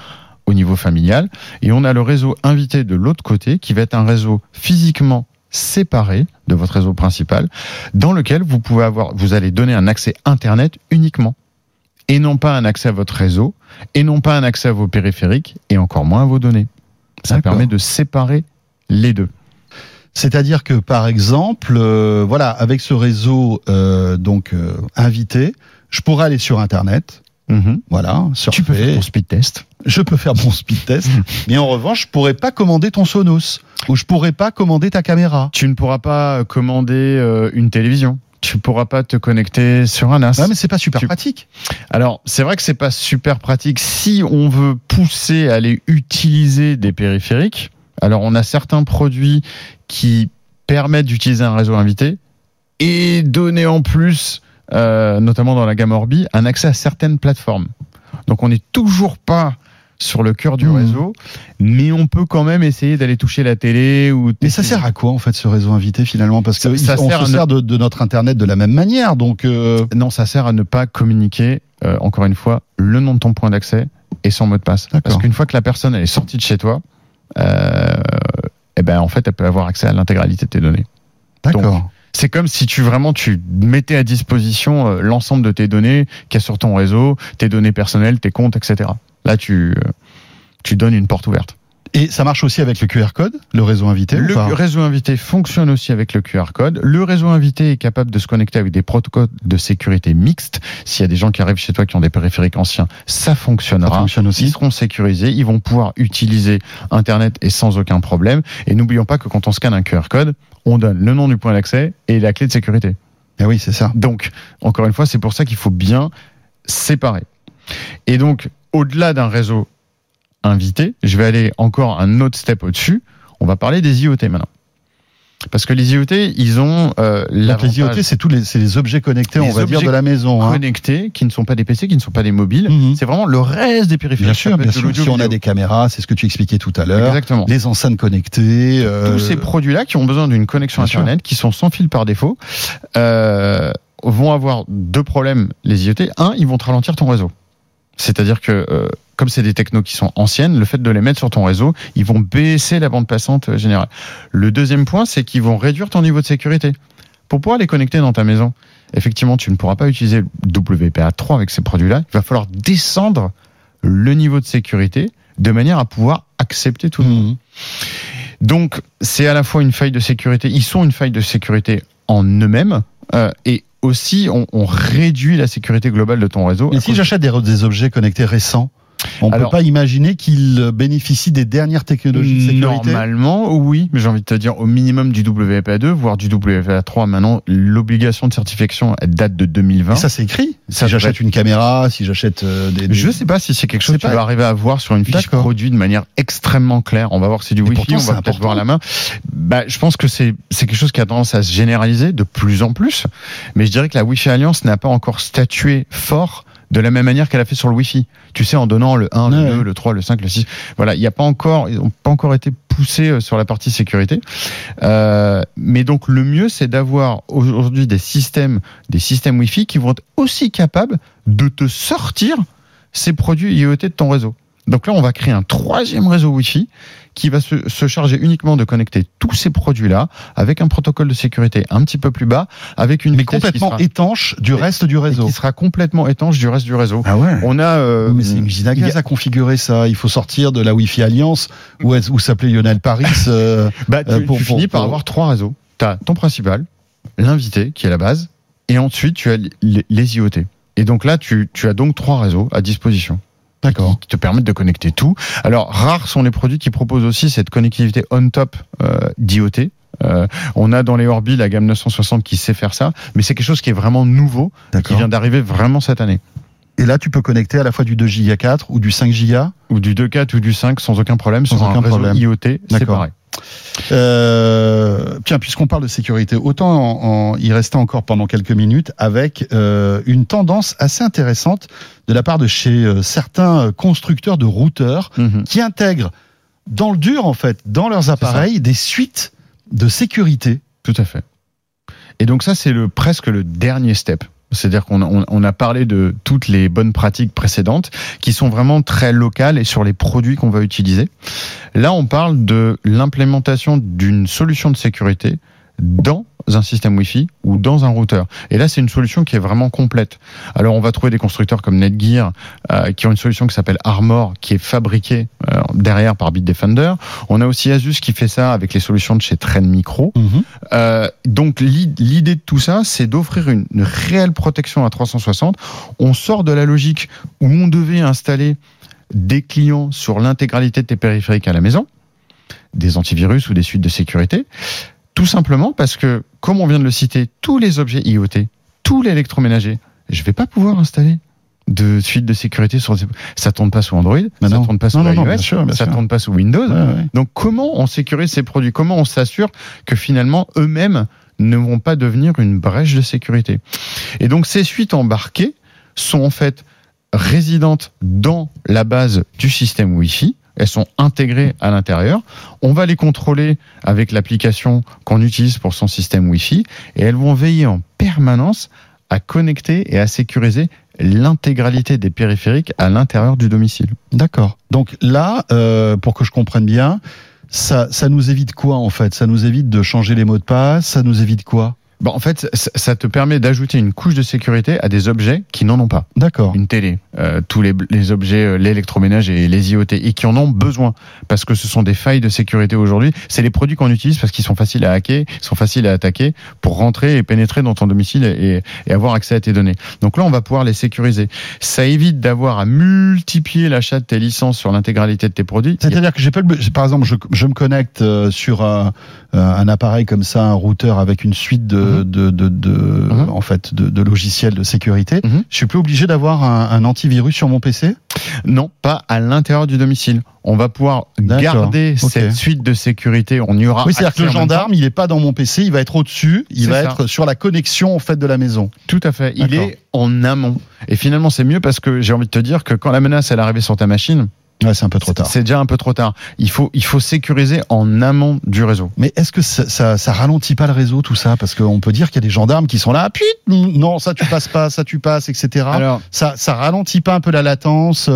au niveau familial, et on a le réseau invité de l'autre côté, qui va être un réseau physiquement séparé de votre réseau principal, dans lequel vous pouvez avoir, vous allez donner un accès Internet uniquement, et non pas un accès à votre réseau, et non pas un accès à vos périphériques, et encore moins à vos données. Ça permet de séparer les deux. C'est-à-dire que par exemple, euh, voilà, avec ce réseau euh, donc euh, invité, je pourrais aller sur Internet, voilà, surfer. Tu peux faire ton speed test. je peux faire mon speed test, mais en revanche, je pourrais pas commander ton Sonos ou je pourrais pas commander ta caméra. Tu ne pourras pas commander euh, une télévision. Tu pourras pas te connecter sur un NAS. Mais c'est pas super Tu- pratique. Alors, c'est vrai que c'est pas super pratique si on veut pousser à aller utiliser des périphériques. Alors, on a certains produits qui permettent d'utiliser un réseau invité et donner en plus, euh, notamment dans la gamme Orbi, un accès à certaines plateformes. Donc, on n'est toujours pas sur le cœur du Mmh. réseau, mais on peut quand même essayer d'aller toucher la télé ou. Mais ça sert à quoi en fait ce réseau invité finalement? Parce que Ça- ça on sert se ne- sert de, de notre internet de la même manière, donc euh, Non, ça sert à ne pas communiquer, euh, encore une fois, le nom de ton point d'accès et son mot de passe. Parce qu'une fois que la personne elle est sortie de chez toi, euh, eh ben en fait, elle peut avoir accès à l'intégralité de tes données. d'accord. C'est comme si tu vraiment tu mettais à disposition l'ensemble de tes données qu'il y a sur ton réseau, tes données personnelles, tes comptes, etc. Là, tu euh, tu donnes une porte ouverte. Et ça marche aussi avec le QR code, le réseau invité ou Le réseau invité fonctionne aussi avec le QR code. Le réseau invité est capable de se connecter avec des protocoles de sécurité mixtes. S'il y a des gens qui arrivent chez toi qui ont des périphériques anciens, ça Ça fonctionnera. fonctionne Ils aussi. seront sécurisés, ils vont pouvoir utiliser Internet et sans aucun problème. Et n'oublions pas que quand on scanne un QR code, on donne le nom du point d'accès et la clé de sécurité. Eh oui, c'est ça. Donc, encore une fois, c'est pour ça qu'il faut bien séparer. Et donc, au-delà d'un réseau invité, je vais aller encore un autre step au-dessus. On va parler des IoT maintenant. Parce que les IoT, ils ont euh, Donc les IoT, c'est tous les, les objets connectés, Les on va dire, de la maison. hein. connectés, qui ne sont pas des PC, qui ne sont pas des mobiles. Mhm. C'est vraiment le reste des périphériques. Bien sûr, bien sûr. Si on a des caméras, c'est ce que tu expliquais tout à l'heure. Exactement. Les enceintes connectées. euh, Tous ces produits-là qui ont besoin d'une connexion Bien sûr. Internet, qui sont sans fil par défaut, euh, vont avoir deux problèmes, les IoT. Un, ils vont te ralentir ton réseau. C'est-à-dire que, euh, comme c'est des technos qui sont anciennes, le fait de les mettre sur ton réseau, ils vont baisser la bande passante euh, générale. Le deuxième point, c'est qu'ils vont réduire ton niveau de sécurité. Pour pouvoir les connecter dans ta maison, effectivement, tu ne pourras pas utiliser WPA3 avec ces produits-là. Il va falloir descendre le niveau de sécurité de manière à pouvoir accepter tout le monde. mhm. Donc, c'est à la fois une faille de sécurité. Ils sont une faille de sécurité en eux-mêmes. euh, et aussi, on, on réduit la sécurité globale de ton réseau. Mais à si j'achète des, des objets connectés récents, on ne peut pas imaginer qu'ils bénéficient des dernières technologies de sécurité Normalement, oui, mais j'ai envie de te dire au minimum du WPA2, voire du WPA3. Maintenant, l'obligation de certification elle date de 2020. Et ça, c'est écrit. Ça si j'achète une caméra, si j'achète euh, des, des- Je sais pas si c'est quelque chose que tu vas arriver à voir sur une fiche produit de manière extrêmement claire. On va voir que c'est du Wi-Fi, pourtant, on va peut-être voir la main. Bah, je pense que c'est quelque chose qui a tendance à se généraliser de plus en plus. Mais je dirais que la Wi-Fi Alliance n'a pas encore statué fort de la même manière qu'elle a fait sur le Wi-Fi. Tu sais, en donnant le 1, Ouais. le 2, le 3, le 5, le 6. Voilà, il n'y a pas encore, ils n'ont pas encore été poussés euh, sur la partie sécurité. Euh, mais donc, le mieux, c'est d'avoir aujourd'hui des systèmes, des systèmes Wi-Fi qui vont être aussi capables de te sortir ces produits IoT de ton réseau. Donc là, on va créer un troisième réseau Wi-Fi qui va se, se charger uniquement de connecter tous ces produits-là avec un protocole de sécurité un petit peu plus bas, avec une mais qui complètement sera, étanche du reste du réseau. qui sera complètement étanche du reste du réseau. Ah ouais. On a, euh, mais c'est une usine à a- gaz à configurer ça. Il faut sortir de la Wi-Fi Alliance où, où s'appelait Lionel Paris. euh, Bah, tu, Euh, pour- tu pour- finis par avoir trois réseaux. Tu as ton principal, l'invité, qui est la base, et ensuite tu as les, les IoT. Et donc là, tu, tu as donc trois réseaux à disposition. D'accord. Qui te permettent de connecter tout. Alors, rares sont les produits qui proposent aussi cette connectivité on-top euh, d'IoT. Euh, on a dans les Orbi la gamme 960 qui sait faire ça, mais c'est quelque chose qui est vraiment nouveau, et qui vient d'arriver vraiment cette année. Et là, tu peux connecter à la fois du 2 Go 4 ou du 5 Go. Ou du 2.4 ou du 5 sans aucun problème Sans sur un aucun réseau problème. IoT D'accord. séparé. Euh, tiens, puisqu'on parle de sécurité, autant en, en, y rester encore pendant quelques minutes avec euh, une tendance assez intéressante de la part de chez euh, certains constructeurs de routeurs Mhm. qui intègrent dans le dur, en fait, dans leurs appareils, des suites de sécurité. Tout à fait. Et donc ça, c'est le presque le dernier step. C'est-à-dire qu'on on, on a parlé de toutes les bonnes pratiques précédentes qui sont vraiment très locales et sur les produits qu'on va utiliser. Là, on parle de l'implémentation d'une solution de sécurité dans un système Wi-Fi ou dans un routeur. Et là, c'est une solution qui est vraiment complète. Alors, on va trouver des constructeurs comme Netgear euh, qui ont une solution qui s'appelle Armor, qui est fabriquée euh, derrière par Bitdefender. On a aussi Asus qui fait ça avec les solutions de chez Trend Micro. Euh, donc l'i- l'idée de tout ça, c'est d'offrir une, une réelle protection à 360. On sort de la logique où on devait installer des clients sur l'intégralité de tes périphériques à la maison, des antivirus ou des suites de sécurité, tout simplement parce que, comme on vient de le citer, tous les objets IoT, tout l'électroménager, je vais pas pouvoir installer de suite de sécurité sur ça tourne pas sous Android, Bah ça tourne pas sous Non, non, non, iOS, bien sûr, bien ça sûr. tourne pas sous Windows. Ouais, ouais. Donc comment on sécurise ces produits? Comment on s'assure que finalement eux-mêmes ne vont pas devenir une brèche de sécurité? Et donc ces suites embarquées sont en fait résidentes dans la base du système Wi-Fi. Elles sont intégrées à l'intérieur. On va les contrôler avec l'application qu'on utilise pour son système Wi-Fi et elles vont veiller en permanence à connecter et à sécuriser l'intégralité des périphériques à l'intérieur du domicile. D'accord. Donc là, euh, pour que je comprenne bien, ça, ça nous évite quoi en fait? Ça nous évite de changer les mots de passe? Ça nous évite quoi? Bon, en fait, ça- ça te permet d'ajouter une couche de sécurité à des objets qui n'en ont pas. D'accord. Une télé, euh, tous les, les objets, euh, l'électroménage et les IoT, et qui en ont besoin, parce que ce sont des failles de sécurité aujourd'hui. C'est les produits qu'on utilise parce qu'ils sont faciles à hacker, ils sont faciles à attaquer pour rentrer et pénétrer dans ton domicile et, et avoir accès à tes données. Donc là, on va pouvoir les sécuriser. Ça évite d'avoir à multiplier l'achat de tes licences sur l'intégralité de tes produits. C'est-à-dire que j'ai pas le, par exemple, je, je me connecte euh, sur un, euh, un appareil comme ça, un routeur avec une suite de, De, de, de- Mhm. en fait, de, de logiciels de sécurité. Mhm. Je suis plus obligé d'avoir un, un antivirus sur mon PC. Non, pas à l'intérieur du domicile. On va pouvoir garder cette suite de sécurité. On y aura oui, c'est-à-dire que le gendarme, il est pas dans mon PC, il va être au-dessus, il va ça. être sur la connexion en fait de la maison. Tout à fait. Il est en amont. Et finalement, c'est mieux parce que j'ai envie de te dire que quand la menace elle est arrivée sur ta machine, Ouais, c'est un peu trop tard. c'est déjà un peu trop tard. Il faut, il faut sécuriser en amont du réseau. Mais est-ce que ça, ça, ça ralentit pas le réseau tout ça? Parce qu'on peut dire qu'il y a des gendarmes qui sont là, puis non, ça tu passes pas, ça tu passes, etc. Alors, ça, ça ralentit pas un peu la latence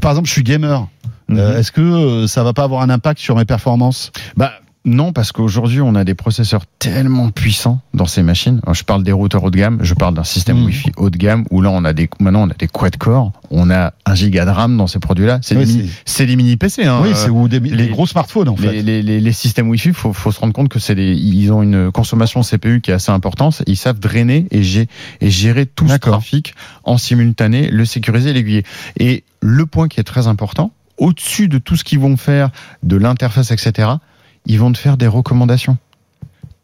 Par exemple, je suis gamer. Euh, mhm. Est-ce que euh, ça va pas avoir un impact sur mes performances? Bah, non, parce qu'aujourd'hui, on a des processeurs tellement puissants dans ces machines. Alors, je parle des routeurs haut de gamme, je parle d'un système Mhm. Wi-Fi haut de gamme où là, on a des, maintenant, on a des quad-core, on a un giga de RAM dans ces produits-là. C'est Oui, des, mini- des mini PC. Hein. Oui, c'est ou des, des les- gros smartphones en les, fait. les, les, les systèmes Wi-Fi, faut, faut se rendre compte que c'est des, ils ont une consommation CPU qui est assez importante. Ils savent drainer et, gé- et gérer tout ce trafic en simultané, le sécuriser et l'aiguiller. Et le point qui est très important, au-dessus de tout ce qu'ils vont faire, de l'interface, etc., ils vont te faire des recommandations.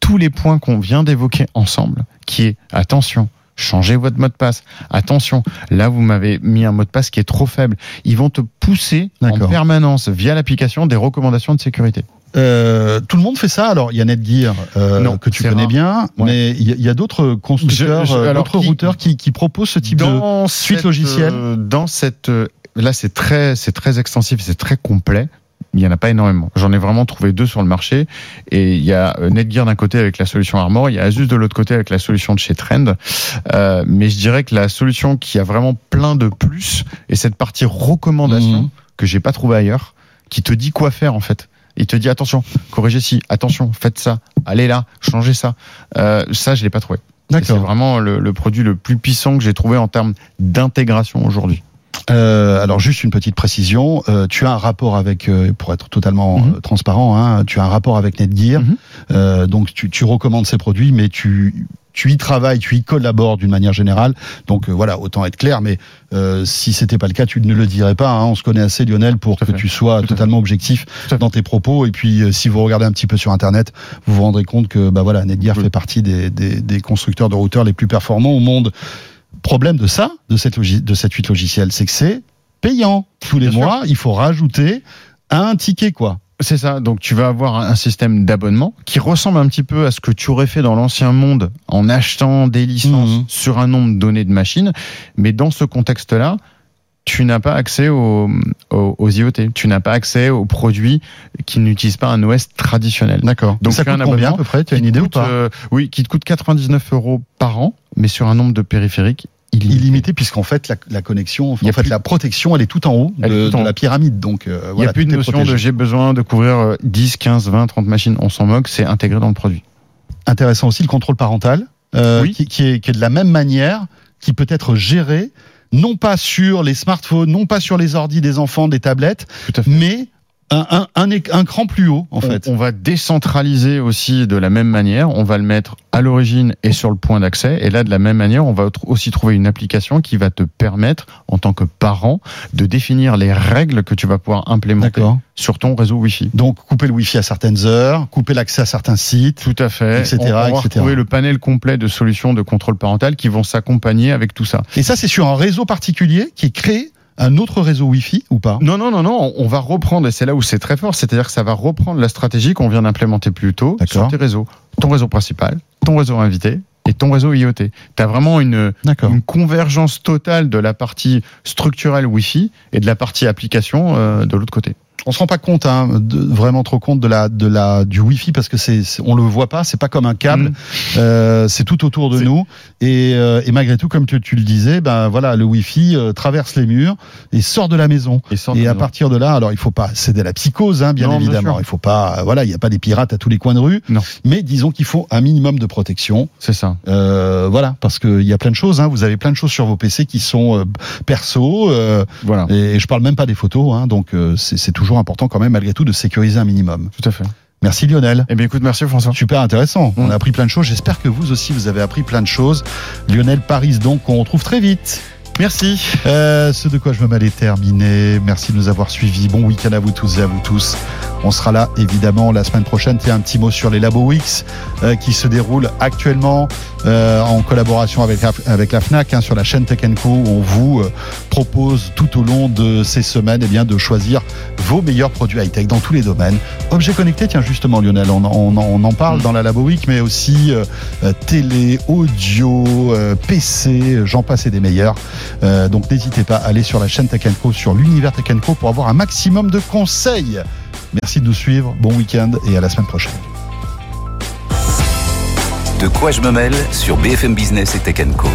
Tous les points qu'on vient d'évoquer ensemble, qui est attention. Changez votre mot de passe. Attention, là vous m'avez mis un mot de passe qui est trop faible. Ils vont te pousser en permanence via l'application des recommandations de sécurité. Euh, tout le monde fait ça. Alors, il y a Netgear euh, Non, que tu connais rare. bien, Ouais. mais il y a, d'autres constructeurs, euh, d'autres routeurs qui, qui proposent ce type de. suite logicielle euh, Dans cette, euh, là, c'est très, c'est très extensif, c'est très complet. Il n'y en a pas énormément. J'en ai vraiment trouvé deux sur le marché. Et il y a euh, Netgear d'un côté avec la solution Armor, il y a Asus de l'autre côté avec la solution de chez Trend. Euh, mais je dirais que la solution qui a vraiment plein de plus est cette partie recommandation Mhm. que j'ai pas trouvé ailleurs, qui te dit quoi faire en fait. Il te dit attention, corrigez ci, attention, faites ça, allez là, changez ça. Euh, ça, je l'ai pas trouvé. C'est vraiment le, le produit le plus puissant que j'ai trouvé en termes d'intégration aujourd'hui. Euh, alors juste une petite précision, euh, tu as un rapport avec, euh, pour être totalement Mhm. euh, transparent, hein, tu as un rapport avec Netgear, Mhm. euh, donc tu, tu recommandes ces produits, mais tu tu y travailles, tu y collabores d'une manière générale. Donc euh, voilà, autant être clair. Mais euh, si c'était pas le cas, tu ne le dirais pas. hein. On se connaît assez, Lionel, pour que fait. tu sois Tout totalement objectif dans tes propos. Et puis, si vous regardez un petit peu sur Internet, vous vous rendrez compte que bah voilà, Netgear fait partie des, des, des constructeurs de routeurs les plus performants au monde. Problème de ça, de cette de cette suite logicielle, c'est que c'est payant tous les Bien sûr. mois. Il faut rajouter un ticket quoi. C'est ça. Donc tu vas avoir un système d'abonnement qui ressemble un petit peu à ce que tu aurais fait dans l'ancien monde en achetant des licences Mhm. sur un nombre donné de machines. Mais dans ce contexte-là, tu n'as pas accès aux, aux, aux IoT. Tu n'as pas accès aux produits qui n'utilisent pas un OS traditionnel. D'accord. Donc, ça coûte un combien à peu près? Tu as une idée ou coûte, pas euh, Oui, qui te coûte 99 euros par an, mais sur un nombre de périphériques illimité. Illimité, puisqu'en fait, la, la connexion, en fait, plus- la protection, elle est tout en haut de, en haut. la pyramide. Donc, euh, Il n'y a plus de notion protégé. de j'ai besoin de couvrir euh, 10, 15, 20, 30 machines. On s'en moque, c'est intégré dans le produit. Intéressant aussi le contrôle parental, euh, Oui. qui, qui est, qui est de la même manière, qui peut être géré, non pas sur les smartphones, non pas sur les ordis des enfants, des tablettes, mais un, un, un, cran plus haut, en fait. On, va décentraliser aussi de la même manière. On va le mettre à l'origine et sur le point d'accès. Et là, de la même manière, on va aussi trouver une application qui va te permettre, en tant que parent, de définir les règles que tu vas pouvoir implémenter sur ton réseau Wi-Fi. Donc, couper le Wi-Fi à certaines heures, couper l'accès à certains sites. Tout à fait. Etc., on, on va etc. retrouver le panel complet de solutions de contrôle parental qui vont s'accompagner avec tout ça. Et ça, c'est sur un réseau particulier qui est créé un autre réseau Wi-Fi ou pas? Non, non, non, non, on va reprendre, et c'est là où c'est très fort, c'est-à-dire que ça va reprendre la stratégie qu'on vient d'implémenter plus tôt sur tes réseaux. Ton réseau principal, ton réseau invité et ton réseau IoT. Tu as vraiment une convergence totale de la partie structurelle Wi-Fi et de la partie application euh, de l'autre côté. On se rend pas compte, hein, de- vraiment trop compte de la, de la, du Wi-Fi parce que c'est, c'est- on le voit pas, c'est pas comme un câble, Mm. euh, c'est tout autour de C'est- nous. Et, euh, et malgré tout, comme tu, tu le disais, ben voilà, le Wi-Fi euh, traverse les murs et sort de la maison. Et, Et à partir de là, alors il faut pas céder à la psychose, hein, bien Non, évidemment. il faut pas, euh, voilà, il n'y a pas des pirates à tous les coins de rue. Non. Mais disons qu'il faut un minimum de protection. C'est ça. Euh, voilà, parce qu'il y a plein de choses. Hein, vous avez plein de choses sur vos PC qui sont euh, perso. euh, Voilà. et, et je parle même pas des photos. Hein, donc euh, c'est c'est toujours important quand même, malgré tout, de sécuriser un minimum. Tout à fait. Merci Lionel. Eh bien, écoute, merci François. Super intéressant. On Mm. a appris plein de choses. J'espère que vous aussi, vous avez appris plein de choses. Lionel Paris, donc, qu'on retrouve très vite. Merci. Euh, ce de quoi je me mêle est terminé. Merci de nous avoir suivis. Bon week-end à vous tous et à vous tous. On sera là évidemment la semaine prochaine. Tiens, un petit mot sur les Labo Weeks euh, qui se déroulent actuellement euh, en collaboration avec, la- avec la Fnac hein, sur la chaîne Tech Co. Où on vous euh, propose tout au long de ces semaines eh bien, de choisir vos meilleurs produits high-tech dans tous les domaines. Objets connectés, tiens justement Lionel, on, on- on en parle Mm. dans la Labo Week, mais aussi euh, télé, audio, euh, PC, j'en passe et des meilleurs. Euh, donc n'hésitez pas à aller sur la chaîne Tech Co, sur l'univers Tech Co pour avoir un maximum de conseils. Merci de nous suivre, bon week-end et à la semaine prochaine. De quoi je me mêle sur BFM Business et Tech Co.